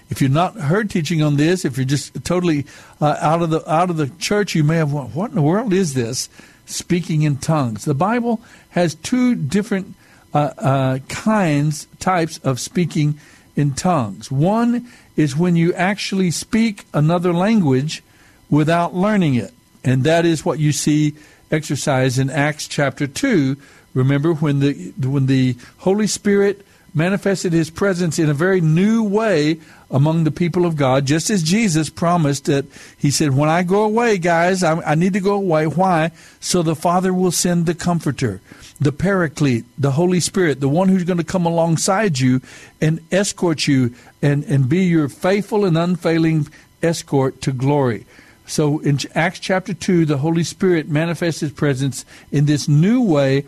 if you've not heard teaching on this, if you're just totally uh, out of the out of the church, you may have what in the world is this? Speaking in tongues. The Bible has two different uh, uh, kinds, types of speaking in tongues. One is when you actually speak another language without learning it. And that is what you see exercised in Acts chapter 2. Remember when the when the Holy Spirit manifested his presence in a very new way among the people of God, just as Jesus promised that he said, When I go away, guys, I, I need to go away. Why? So the Father will send the Comforter, the Paraclete, the Holy Spirit, the one who's going to come alongside you and escort you and, and be your faithful and unfailing escort to glory. So in Acts chapter 2, the Holy Spirit manifests his presence in this new way,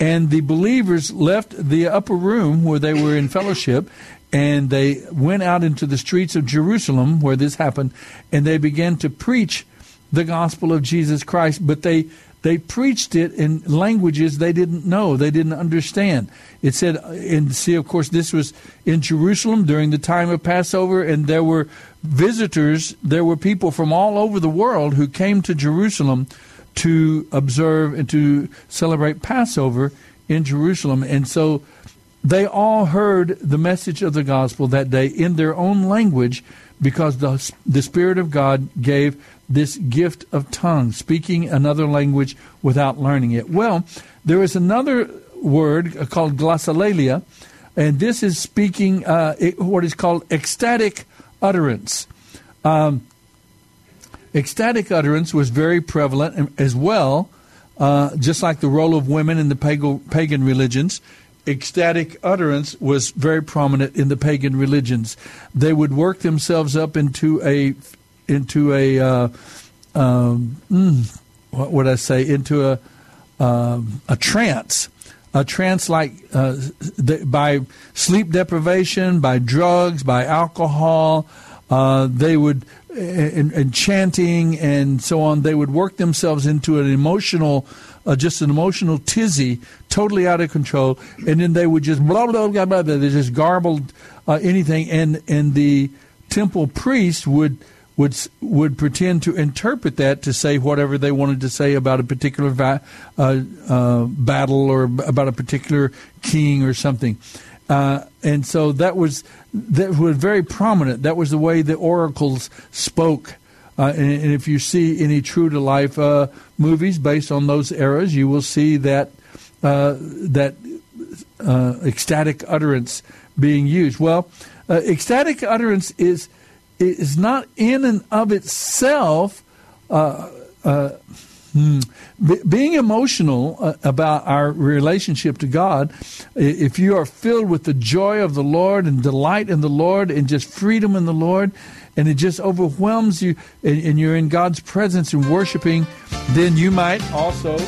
and the believers left the upper room where they were in fellowship, and they went out into the streets of Jerusalem where this happened, and they began to preach the gospel of Jesus Christ, but they they preached it in languages they didn't know, they didn't understand. It said, and see, of course, this was in Jerusalem during the time of Passover, and there were visitors, there were people from all over the world who came to Jerusalem to observe and to celebrate Passover in Jerusalem. And so they all heard the message of the gospel that day in their own language because the, the Spirit of God gave this gift of tongues, speaking another language without learning it. Well, there is another word called glossolalia, and this is speaking uh, what is called ecstatic utterance. Um, ecstatic utterance was very prevalent as well, uh, just like the role of women in the pagan, religions. Ecstatic utterance was very prominent in the pagan religions. They would work themselves up into a into a uh, um, mm, what would I say into a um, a trance, a trance like uh, by sleep deprivation, by drugs, by alcohol. Uh, they would and, and, chanting and so on. They would work themselves into an emotional, uh, just an emotional tizzy, totally out of control, and then they would just blah blah blah blah. blah they just garbled uh, anything, and and the temple priest would would would pretend to interpret that to say whatever they wanted to say about a particular uh, uh, battle or about a particular king or something. Uh, and so that was that was very prominent. That was the way the oracles spoke. Uh, and, and, if you see any true to life uh, movies based on those eras, you will see that uh, that ecstatic utterance being used. Well, ecstatic utterance is is not in and of itself hmm, being emotional uh, about our relationship to God. If you are filled with the joy of the Lord and delight in the Lord and just freedom in the Lord, and it just overwhelms you, and, and you're in God's presence and worshiping, then you might also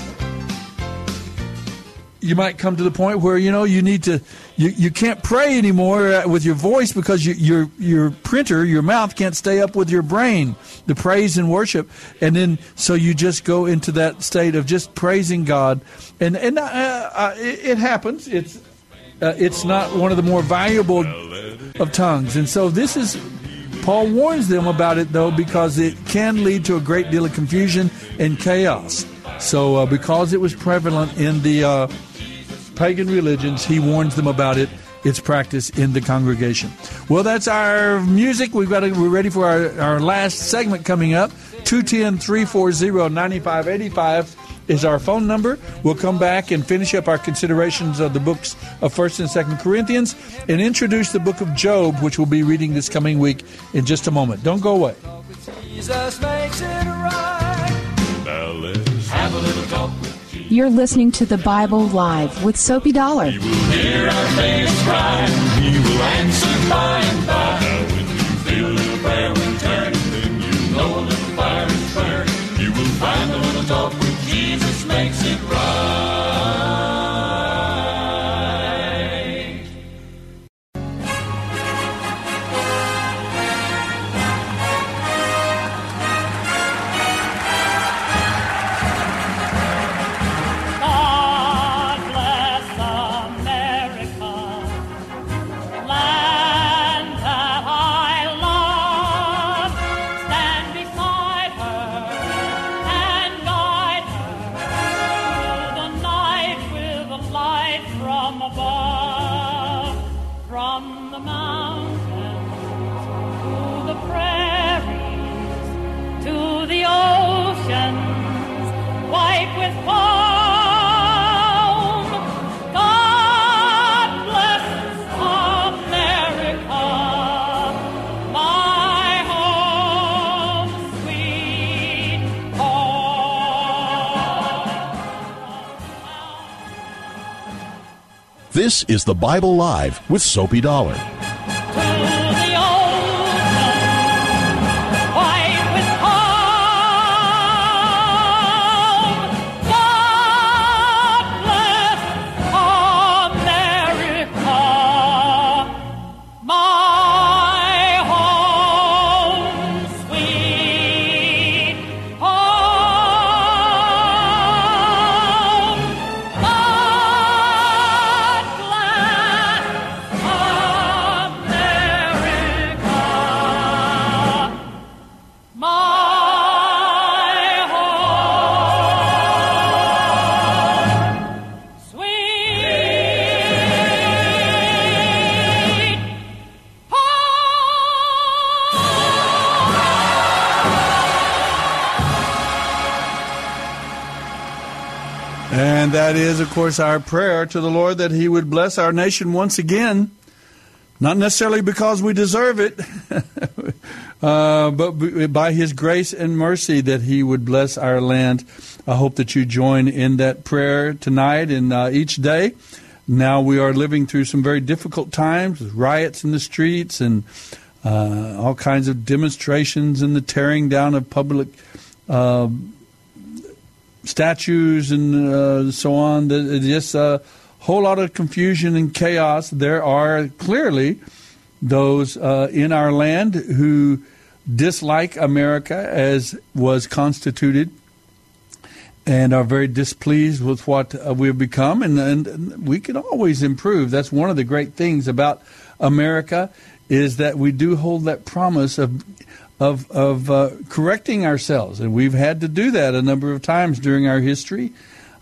you might come to the point where you know you need to you, you can't pray anymore uh, with your voice because you, your your printer your mouth can't stay up with your brain the praise and worship. And then so you just go into that state of just praising God. And and uh, uh, it, it, happens. It's uh, it's not one of the more valuable of tongues. And so this is Paul warns them about it though because it can lead to a great deal of confusion and chaos. So uh, because it was prevalent in the uh, pagan religions. He warns them about it. Its practice in the congregation. Well, that's our music. We've got to, we're ready for our, our last segment coming up. 210 340 9585 is our phone number. We'll come back and finish up our considerations of the books of 1st and 2nd Corinthians and introduce the book of Job, which we'll be reading this coming week in just a moment. Don't go away. You're listening to the Bible Live with Soapy Dollar. Will hear our faintest cry. He will answer by and by. Now when you feel little prayer then you know a little fire is burning. You will find a little talk with Jesus makes it right. This is the Bible Live with Soapy Dollar. That is, of course, our prayer to the Lord that He would bless our nation once again. Not necessarily because we deserve it, uh, but by His grace and mercy that He would bless our land. I hope that you join in that prayer tonight and uh, each day. Now we are living through some very difficult times, riots in the streets and uh, all kinds of demonstrations and the tearing down of public uh, statues and uh, so on. Just a whole lot of confusion and chaos. There are clearly those uh, in our land who dislike America as was constituted and are very displeased with what uh, we've become. And, and we can always improve. That's one of the great things about America is that we do hold that promise of of of uh, correcting ourselves, and we've had to do that a number of times during our history.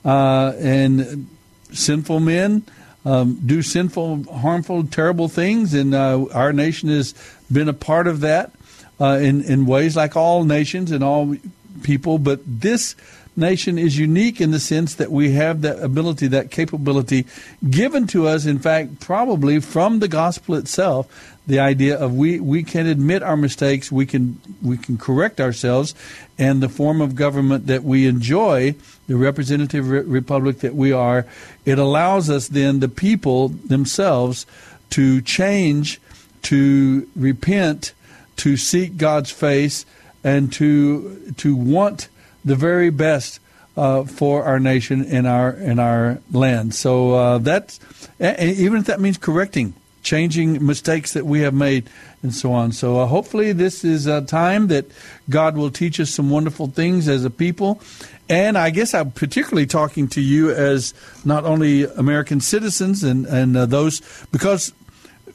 Uh, and sinful men um, do sinful, harmful, terrible things, and uh, our nation has been a part of that uh, in in ways like all nations and all people. But this nation is unique in the sense that we have that ability, that capability given to us, in fact, probably from the gospel itself, the idea of we, we can admit our mistakes, we can we can correct ourselves, and the form of government that we enjoy, the representative re- republic that we are, it allows us then the people themselves to change, to repent, to seek God's face, and to to want the very best uh, for our nation and our and our land. So uh, that's even if that means correcting changing mistakes that we have made, and so on. So uh, hopefully, this is a time that God will teach us some wonderful things as a people. And I guess I'm particularly talking to you as not only American citizens and, and uh, those, because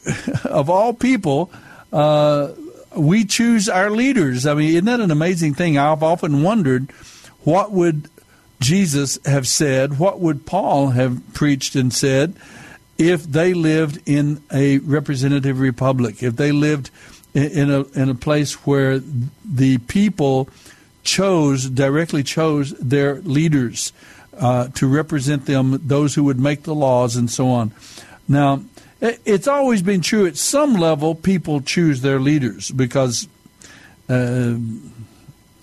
of all people, uh, we choose our leaders. I mean, isn't that an amazing thing? I've often wondered what would Jesus have said, what would Paul have preached and said if they lived in a representative republic, if they lived in a in a place where the people chose directly chose their leaders uh, to represent them, those who would make the laws and so on. Now, it's always been true at some level. People choose their leaders because. Uh,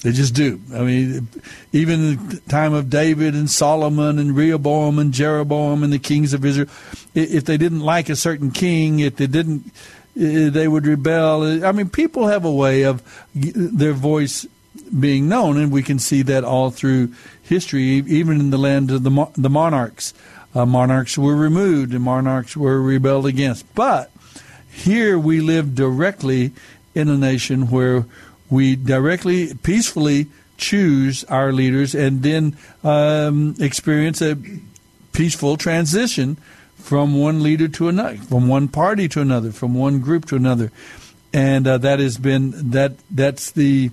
they just do. I mean, even the time of David and Solomon and Rehoboam and Jeroboam and the kings of Israel, if they didn't like a certain king, if they didn't, they would rebel. I mean, people have a way of their voice being known, and we can see that all through history, even in the land of the, the monarchs. Uh, monarchs were removed and monarchs were rebelled against. But here we live directly in a nation where we directly, peacefully choose our leaders and then um, experience a peaceful transition from one leader to another, from one party to another, from one group to another, and uh, that has been that that's the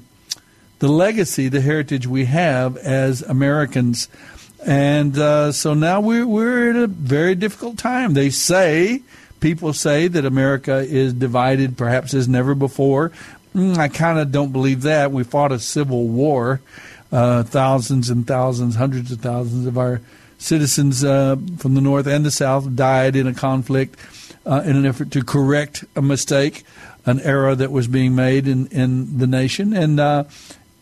the legacy, the heritage we have as Americans, and uh, so now we're we're in a very difficult time. They say people say that America is divided perhaps as never before. Mm, I kind of don't believe that. We fought a civil war. Uh, thousands and thousands, hundreds of thousands of our citizens uh, from the North and the South died in a conflict uh, in an effort to correct a mistake, an error that was being made in, in the nation. And, uh,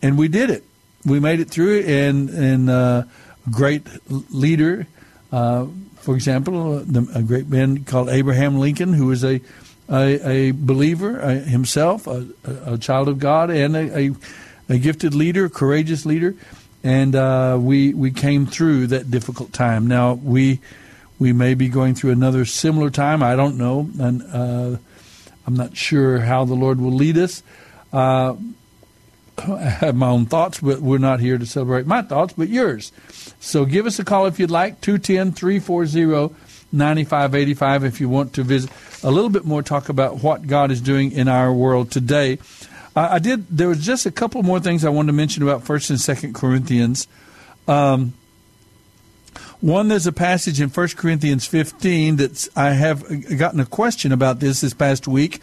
and we did it. We made it through it, and, and uh, great leader Uh, for example, the, a great man called Abraham Lincoln, who was a a, a believer uh, himself, a, a, child of God, and a, a, gifted leader, a courageous leader, and uh, we we came through that difficult time. Now we we may be going through another similar time. I don't know, and uh, I'm not sure how the Lord will lead us. I have my own thoughts, but we're not here to celebrate my thoughts, but yours. So give us a call if you'd like, 210 340 9585 if you want to visit a little bit more, talk about what God is doing in our world today. Uh, I did, there was just a couple more things I wanted to mention about 1st and 2nd Corinthians. Um, one, there's a passage in 1 Corinthians 15 that I have gotten a question about this this past week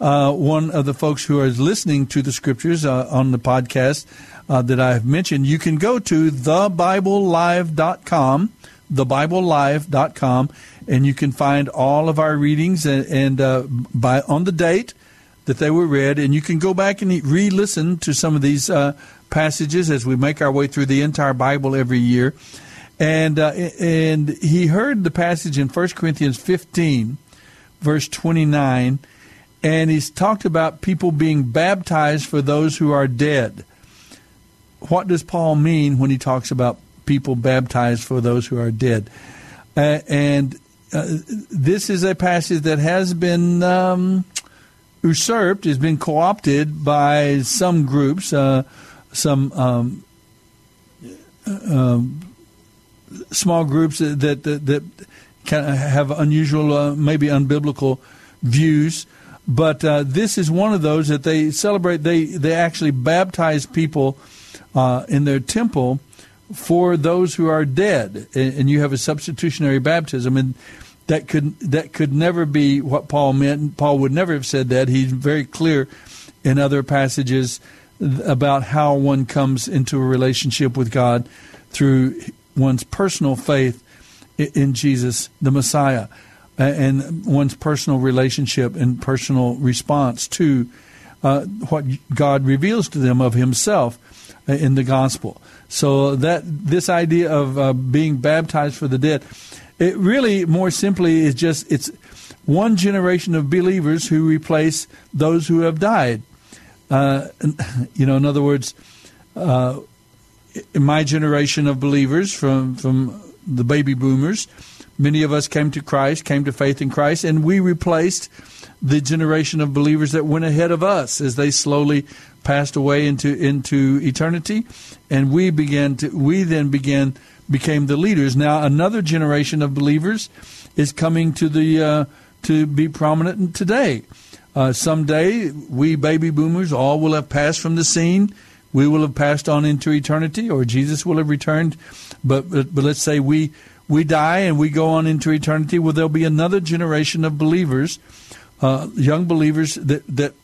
uh, one of the folks who is listening to the scriptures uh, on the podcast uh, that I've mentioned, you can go to thebiblelive.com, thebiblelive.com, and you can find all of our readings and, and uh, by on the date that they were read, and you can go back and re-listen to some of these uh, passages as we make our way through the entire Bible every year. And uh, and he heard the passage in 1 Corinthians 15, verse 29 and he's talked about people being baptized for those who are dead. What does Paul mean when he talks about people baptized for those who are dead? Uh, and uh, this is a passage that has been um, usurped, has been co opted by some groups, uh, some um, um small groups that, that, that can have unusual, uh, maybe unbiblical views. But uh, this is one of those that they celebrate. They they actually baptize people uh, in their temple for those who are dead, and, and, you have a substitutionary baptism, and that could that could never be what Paul meant. Paul would never have said that. He's very clear in other passages about how one comes into a relationship with God through one's personal faith in Jesus, the Messiah and one's personal relationship and personal response to uh, what God reveals to them of Himself uh, in the gospel. So that this idea of uh, being baptized for the dead, it really more simply is just it's one generation of believers who replace those who have died. Uh, you know, in other words, uh, in my generation of believers from from the baby boomers Many of us came to Christ, came to faith in Christ, and we replaced the generation of believers that went ahead of us as they slowly passed away into into eternity, and we began to we then began became the leaders. Now another generation of believers is coming to the uh, to be prominent today. Uh, someday we baby boomers all will have passed from the scene. We will have passed on into eternity, or Jesus will have returned. But but, but let's say we we die and we go on into eternity, well, there'll be another generation of believers, uh, young believers that that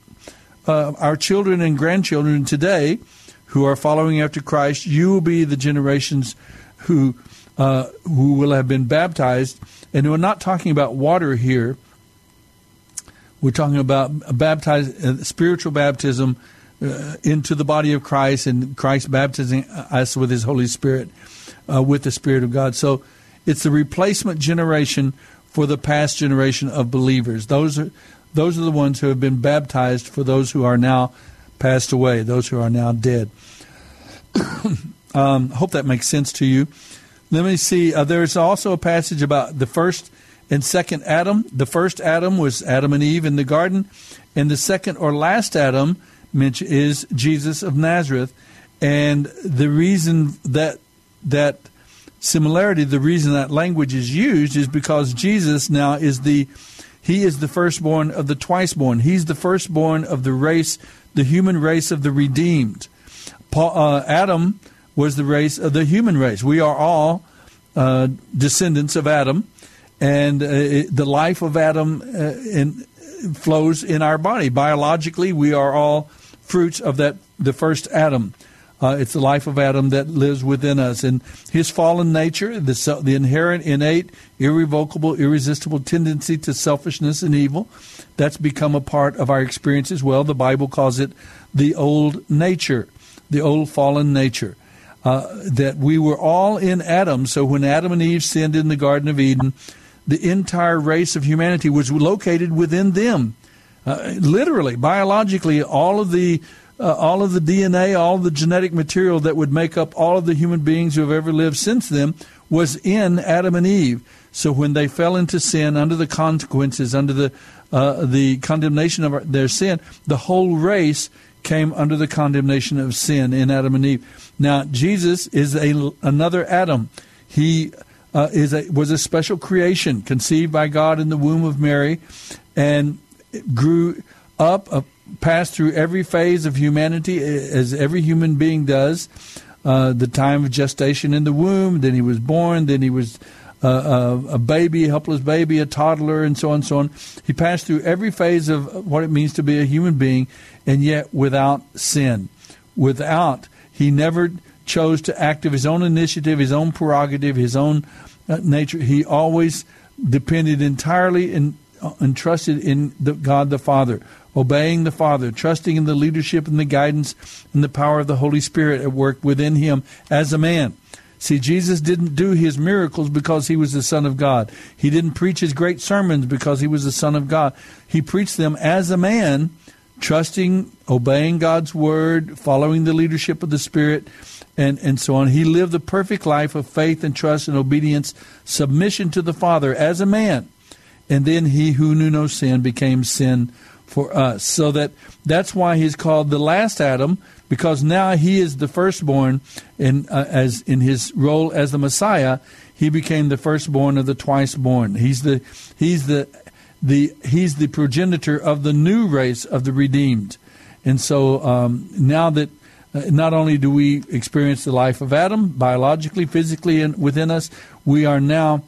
uh, our children and grandchildren today who are following after Christ. You will be the generations who uh, who will have been baptized, and we're not talking about water here. We're talking about baptized uh, spiritual baptism uh, into the body of Christ, and Christ baptizing us with His Holy Spirit, uh, with the Spirit of God. So it's the replacement generation for the past generation of believers. Those are those are the ones who have been baptized for those who are now passed away, those who are now dead. um, hope that makes sense to you. Let me see. Uh, there's also a passage about the first and second Adam. The first Adam was Adam and Eve in the garden, and the second or last Adam is Jesus of Nazareth. And the reason that that similarity, the reason that language is used is because Jesus now is the he is the firstborn of the twiceborn. He's the firstborn of the race, the human race of the redeemed. Paul, uh, Adam was the race of the human race. We are all uh, descendants of Adam, and uh, it, the life of Adam uh, in, flows in our body. Biologically, we are all fruits of that the first Adam. Uh, it's the life of Adam that lives within us. And his fallen nature, the, the inherent, innate, irrevocable, irresistible tendency to selfishness and evil, that's become a part of our experience as well. The Bible calls it the old nature, the old fallen nature. uh, that we were all in Adam. So when Adam and Eve sinned in the Garden of Eden, the entire race of humanity was located within them. Uh, literally, biologically, all of the uh, all of the DNA, all the genetic material that would make up all of the human beings who have ever lived since them was in Adam and Eve. So when they fell into sin, under the consequences, under the uh, the condemnation of their sin, the whole race came under the condemnation of sin in Adam and Eve. Now Jesus is a another Adam. He uh, is a, was a special creation conceived by God in the womb of Mary, and grew up, uh, passed through every phase of humanity as every human being does. Uh, the time of gestation in the womb, then he was born, then he was uh, uh, a baby, a helpless baby, a toddler, and so on and so on. He passed through every phase of what it means to be a human being, and yet without sin. Without, he never chose to act of his own initiative, his own prerogative, his own uh, nature. He always depended entirely and, uh, and trusted in the, God the Father, obeying the Father, trusting in the leadership and the guidance and the power of the Holy Spirit at work within him as a man. See, Jesus didn't do his miracles because he was the Son of God. He didn't preach his great sermons because he was the Son of God. He preached them as a man, trusting, obeying God's word, following the leadership of the Spirit, and, and so on. He lived the perfect life of faith and trust and obedience, submission to the Father as a man. And then he who knew no sin became sin for us. So that that's why he's called the last Adam because now he is the firstborn in uh, as in his role as the Messiah. He became the firstborn of the twice born. He's the he's the the he's the progenitor of the new race of the redeemed. And so um, now that uh, not only do we experience the life of Adam biologically, physically, and within us, we are now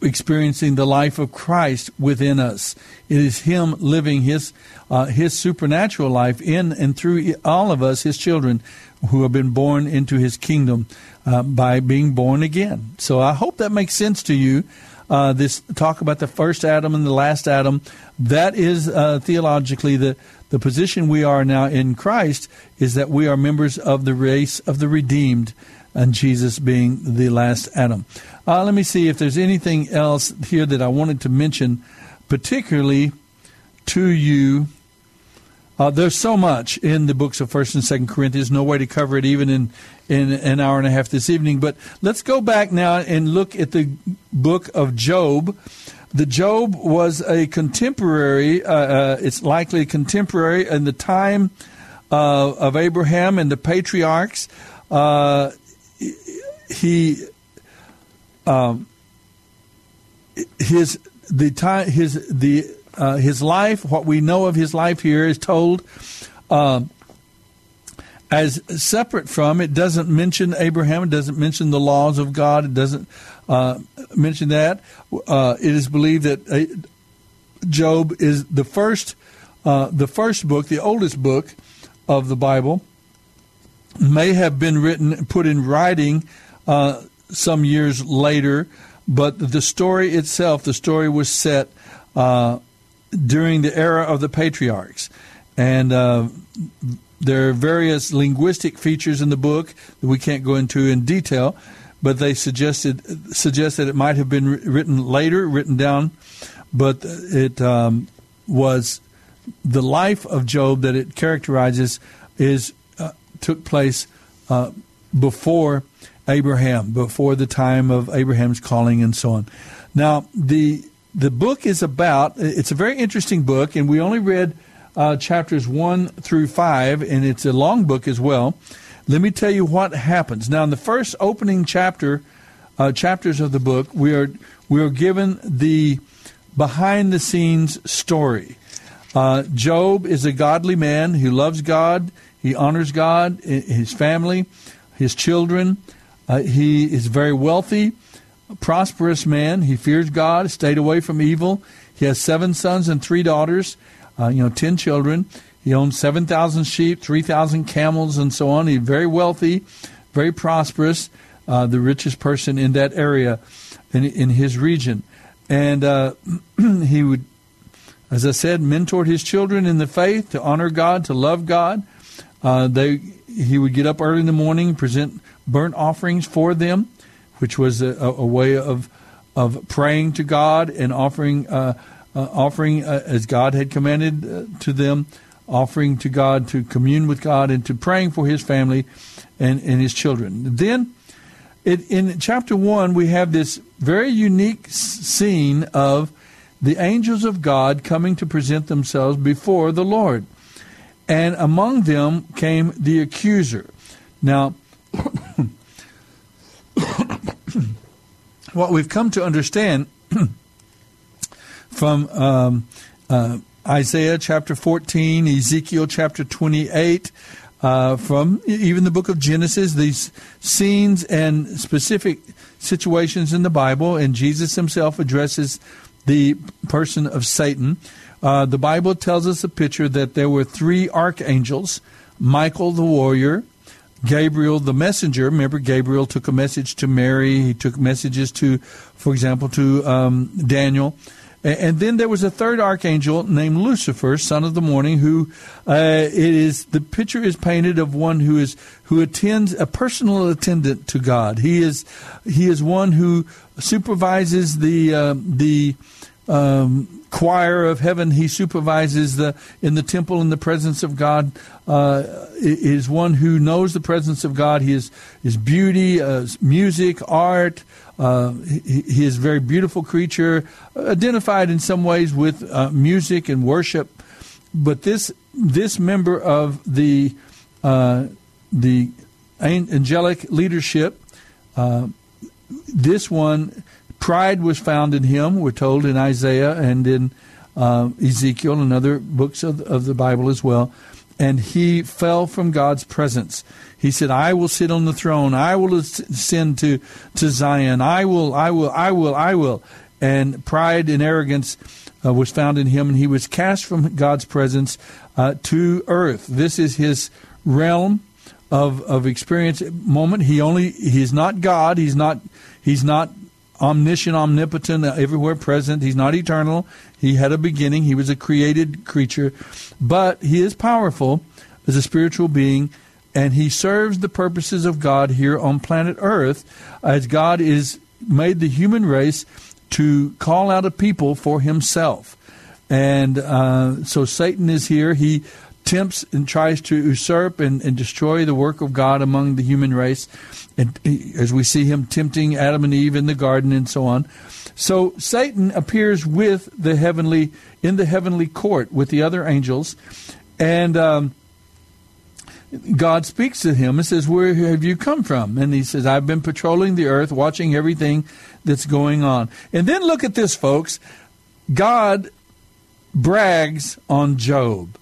experiencing the life of Christ within us. It is Him living His uh, His supernatural life in and through all of us, His children, who have been born into His kingdom uh, by being born again. So I hope that makes sense to you. Uh, this talk about the first Adam and the last Adam. That is uh, theologically the the position we are now in Christ is that we are members of the race of the redeemed, and Jesus being the last Adam. Uh, let me see if there's anything else here that I wanted to mention, particularly to you. Uh, there's so much in the books of First and Second Corinthians. No way to cover it even in in an hour and a half this evening. But let's go back now and look at the book of Job. The Job was a contemporary. Uh, uh, it's likely contemporary in the time uh, of Abraham and the patriarchs. He um, his the time his the uh, his life what we know of his life here is told um, as separate from it doesn't mention Abraham it doesn't mention the laws of God it doesn't uh, mention that. Uh, it is believed that uh, Job is the first uh, the first book the oldest book of the Bible may have been written put in writing uh, some years later, but the story itself, the story was set uh, during the era of the patriarchs. And uh, there are various linguistic features in the book that we can't go into in detail, but they suggested suggest that it might have been written later, written down, but it um, was the life of Job that it characterizes is uh, took place uh, before Abraham, before the time of Abraham's calling and so on. Now, the the book is about it's a very interesting book, and we only read uh, chapters one through five, and it's a long book as well. Let me tell you what happens. Now, in the first opening chapter, uh, chapters of the book, we are we are given the behind the scenes story. Uh, Job is a godly man who loves God. He honors God, his family, his children. Uh, he is very wealthy, prosperous man. He fears God, stayed away from evil. He has seven sons and three daughters, uh, you know, ten children. He owns 7,000 sheep, 3,000 camels, and so on. He's very wealthy, very prosperous, uh, the richest person in that area, in, in his region. And uh, he would, as I said, mentor his children in the faith to honor God, to love God. Uh, they he would get up early in the morning, present burnt offerings for them, which was a, a way of of praying to God and offering uh, uh, offering uh, as God had commanded uh, to them, offering to God to commune with God and to praying for his family and, and his children. Then, it, in chapter one, we have this very unique scene of the angels of God coming to present themselves before the Lord. And among them came the accuser. Now, what we've come to understand from um, uh, Isaiah chapter 14, Ezekiel chapter 28, uh, from even the book of Genesis, these scenes and specific situations in the Bible, and Jesus himself addresses the person of Satan. Uh, the Bible tells us a picture that there were three archangels Michael the warrior, Gabriel the messenger. Remember, Gabriel took a message to Mary, he took messages to, for example, to um, Daniel. And then there was a third archangel named Lucifer, son of the morning, who uh, it is the picture is painted of one who is who attends a personal attendant to God. He is he is one who supervises the uh, the um, choir of heaven. He supervises the in the temple in the presence of God. Uh, is one who knows the presence of God. He is is beauty, uh, music, art. Uh, he, he, is a very beautiful creature, identified in some ways with uh, music and worship. But this this member of the uh, the angelic leadership, uh, this one, pride was found in him. We're told in Isaiah and in uh, Ezekiel and other books of, of the Bible as well. And he fell from God's presence. He said, I will sit on the throne. I will ascend to, to Zion. I will, I will, I will, I will. And pride and arrogance uh, was found in him, and he was cast from God's presence uh, to earth. This is his realm of, of experience moment. He only, he's not God. He's not, he's not omniscient, omnipotent, everywhere present. He's not eternal. He had a beginning. He was a created creature, but he is powerful as a spiritual being and he serves the purposes of God here on planet Earth as God is made the human race to call out a people for himself. And uh, so Satan is here. He tempts and tries to usurp and, and destroy the work of God among the human race. And as we see him tempting Adam and Eve in the garden and so on. So Satan appears with the heavenly in the heavenly court with the other angels, and um, God speaks to him and says, Where have you come from? And he says, I've been patrolling the earth, watching everything that's going on. And then look at this, folks. God brags on Job.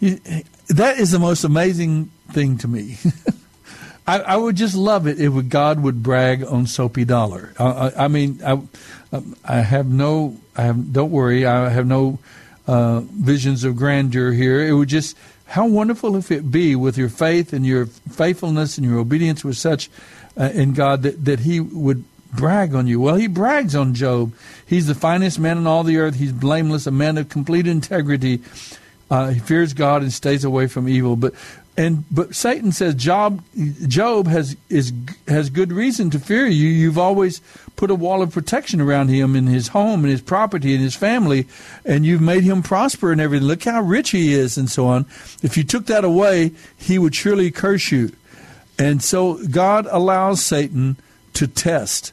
He, that is the most amazing thing to me. I, I, would just love it if God would brag on Soapy Dollar. I, I, mean, I, I have no, I have, don't worry, I have no uh, visions of grandeur here. It would just how wonderful if it be with your faith and your faithfulness and your obedience was such uh, in God that, that He would brag on you. Well, He brags on Job. He's the finest man in all the earth. He's blameless, a man of complete integrity. Uh, he fears God and stays away from evil. But and but Satan says Job Job has is has good reason to fear you. You've always put a wall of protection around him in his home and his property and his family, and you've made him prosper and everything. Look how rich he is and so on. If you took that away, he would surely curse you. And so God allows Satan to test.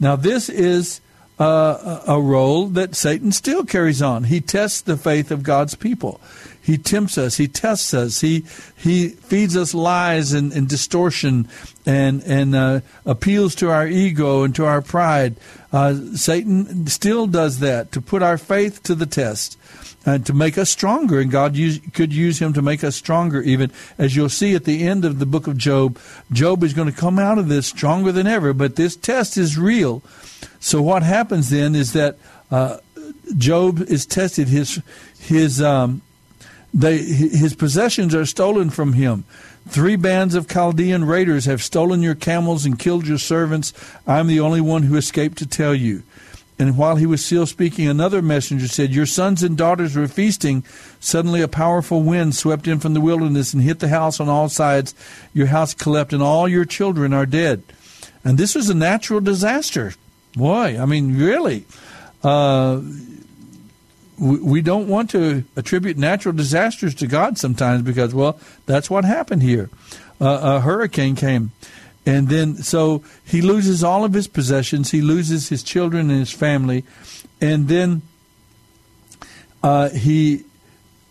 Now this is uh, a role that Satan still carries on. He tests the faith of God's people. He tempts us. He tests us. He he feeds us lies and, and distortion, and and uh, appeals to our ego and to our pride. Uh, Satan still does that to put our faith to the test and to make us stronger. And God use, could use him to make us stronger, even as you'll see at the end of the book of Job. Job is going to come out of this stronger than ever, but this test is real. So what happens then is that uh, Job is tested. His his um, they, his possessions are stolen from him. Three bands of Chaldean raiders have stolen your camels and killed your servants. I'm the only one who escaped to tell you. And while he was still speaking, another messenger said, Your sons and daughters were feasting. Suddenly, a powerful wind swept in from the wilderness and hit the house on all sides. Your house collapsed, and all your children are dead. And this was a natural disaster. Boy, I mean, really. Uh, we, we don't want to attribute natural disasters to God sometimes because, well, that's what happened here. Uh, a hurricane came. And then, so he loses all of his possessions. He loses his children and his family. And then uh, he,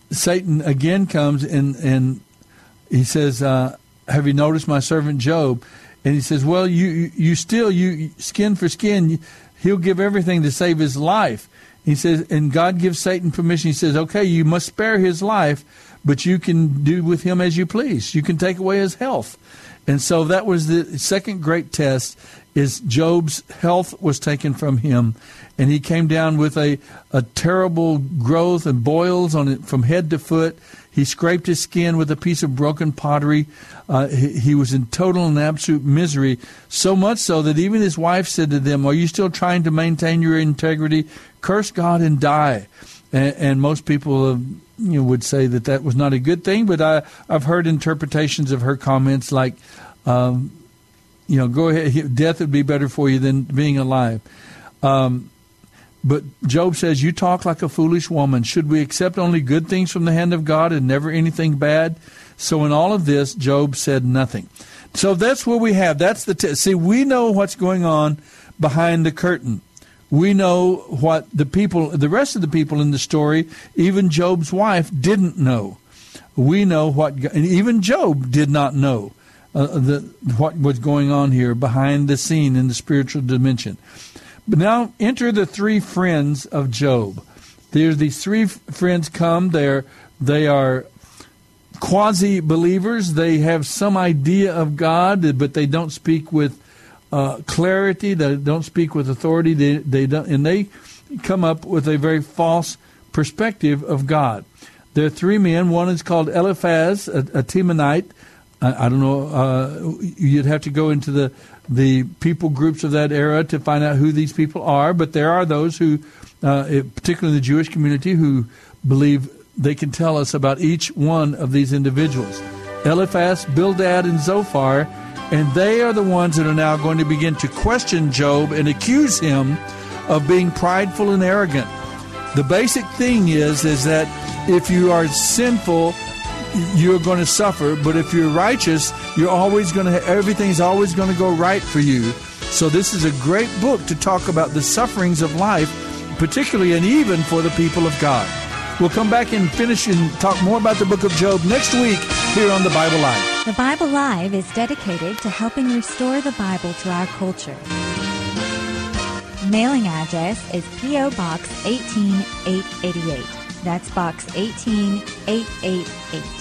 Satan again comes and, and he says, uh, Have you noticed my servant Job? And he says, Well, you, you still, you skin for skin, he'll give everything to save his life. He says, and God gives Satan permission. He says, Okay, you must spare his life, but you can do with him as you please. You can take away his health. And so that was the second great test is Job's health was taken from him and he came down with a, a terrible growth and boils on it from head to foot. He scraped his skin with a piece of broken pottery. Uh, he, he, was in total and absolute misery, so much so that even his wife said to them, Are you still trying to maintain your integrity? Curse God and die. And, and most people have you know, would say that that was not a good thing, but I, I've heard interpretations of her comments like, um, you know, go ahead, death would be better for you than being alive. Um, but Job says, You talk like a foolish woman. Should we accept only good things from the hand of God and never anything bad? So, in all of this, Job said nothing. So that's what we have. That's the t- see. We know what's going on behind the curtain we know what the people, the rest of the people in the story, even Job's wife, didn't know. We know what, and even Job did not know uh, the, what was going on here behind the scene in the spiritual dimension. But now enter the three friends of Job. There's these three friends come. They're they are quasi believers. They have some idea of God, but they don't speak with uh, clarity. They don't speak with authority. They, they don't, and they come up with a very false perspective of God. There are three men. One is called Eliphaz, a, a Temanite. I, I don't know. Uh, you'd have to go into the the people groups of that era to find out who these people are. But there are those who, uh, particularly the Jewish community, who believe they can tell us about each one of these individuals. Eliphaz, Bildad, and Zophar and they are the ones that are now going to begin to question Job and accuse him of being prideful and arrogant. The basic thing is is that if you are sinful, you're going to suffer, but if you're righteous, you're always going to everything's always going to go right for you. So this is a great book to talk about the sufferings of life, particularly and even for the people of God. We'll come back and finish and talk more about the book of Job next week here on the Bible Live. The Bible Live is dedicated to helping restore the Bible to our culture. Mailing address is P.O. Box 18888. That's Box 18888.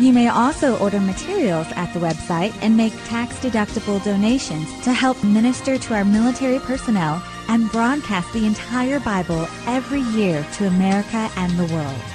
You may also order materials at the website and make tax deductible donations to help minister to our military personnel and broadcast the entire Bible every year to America and the world.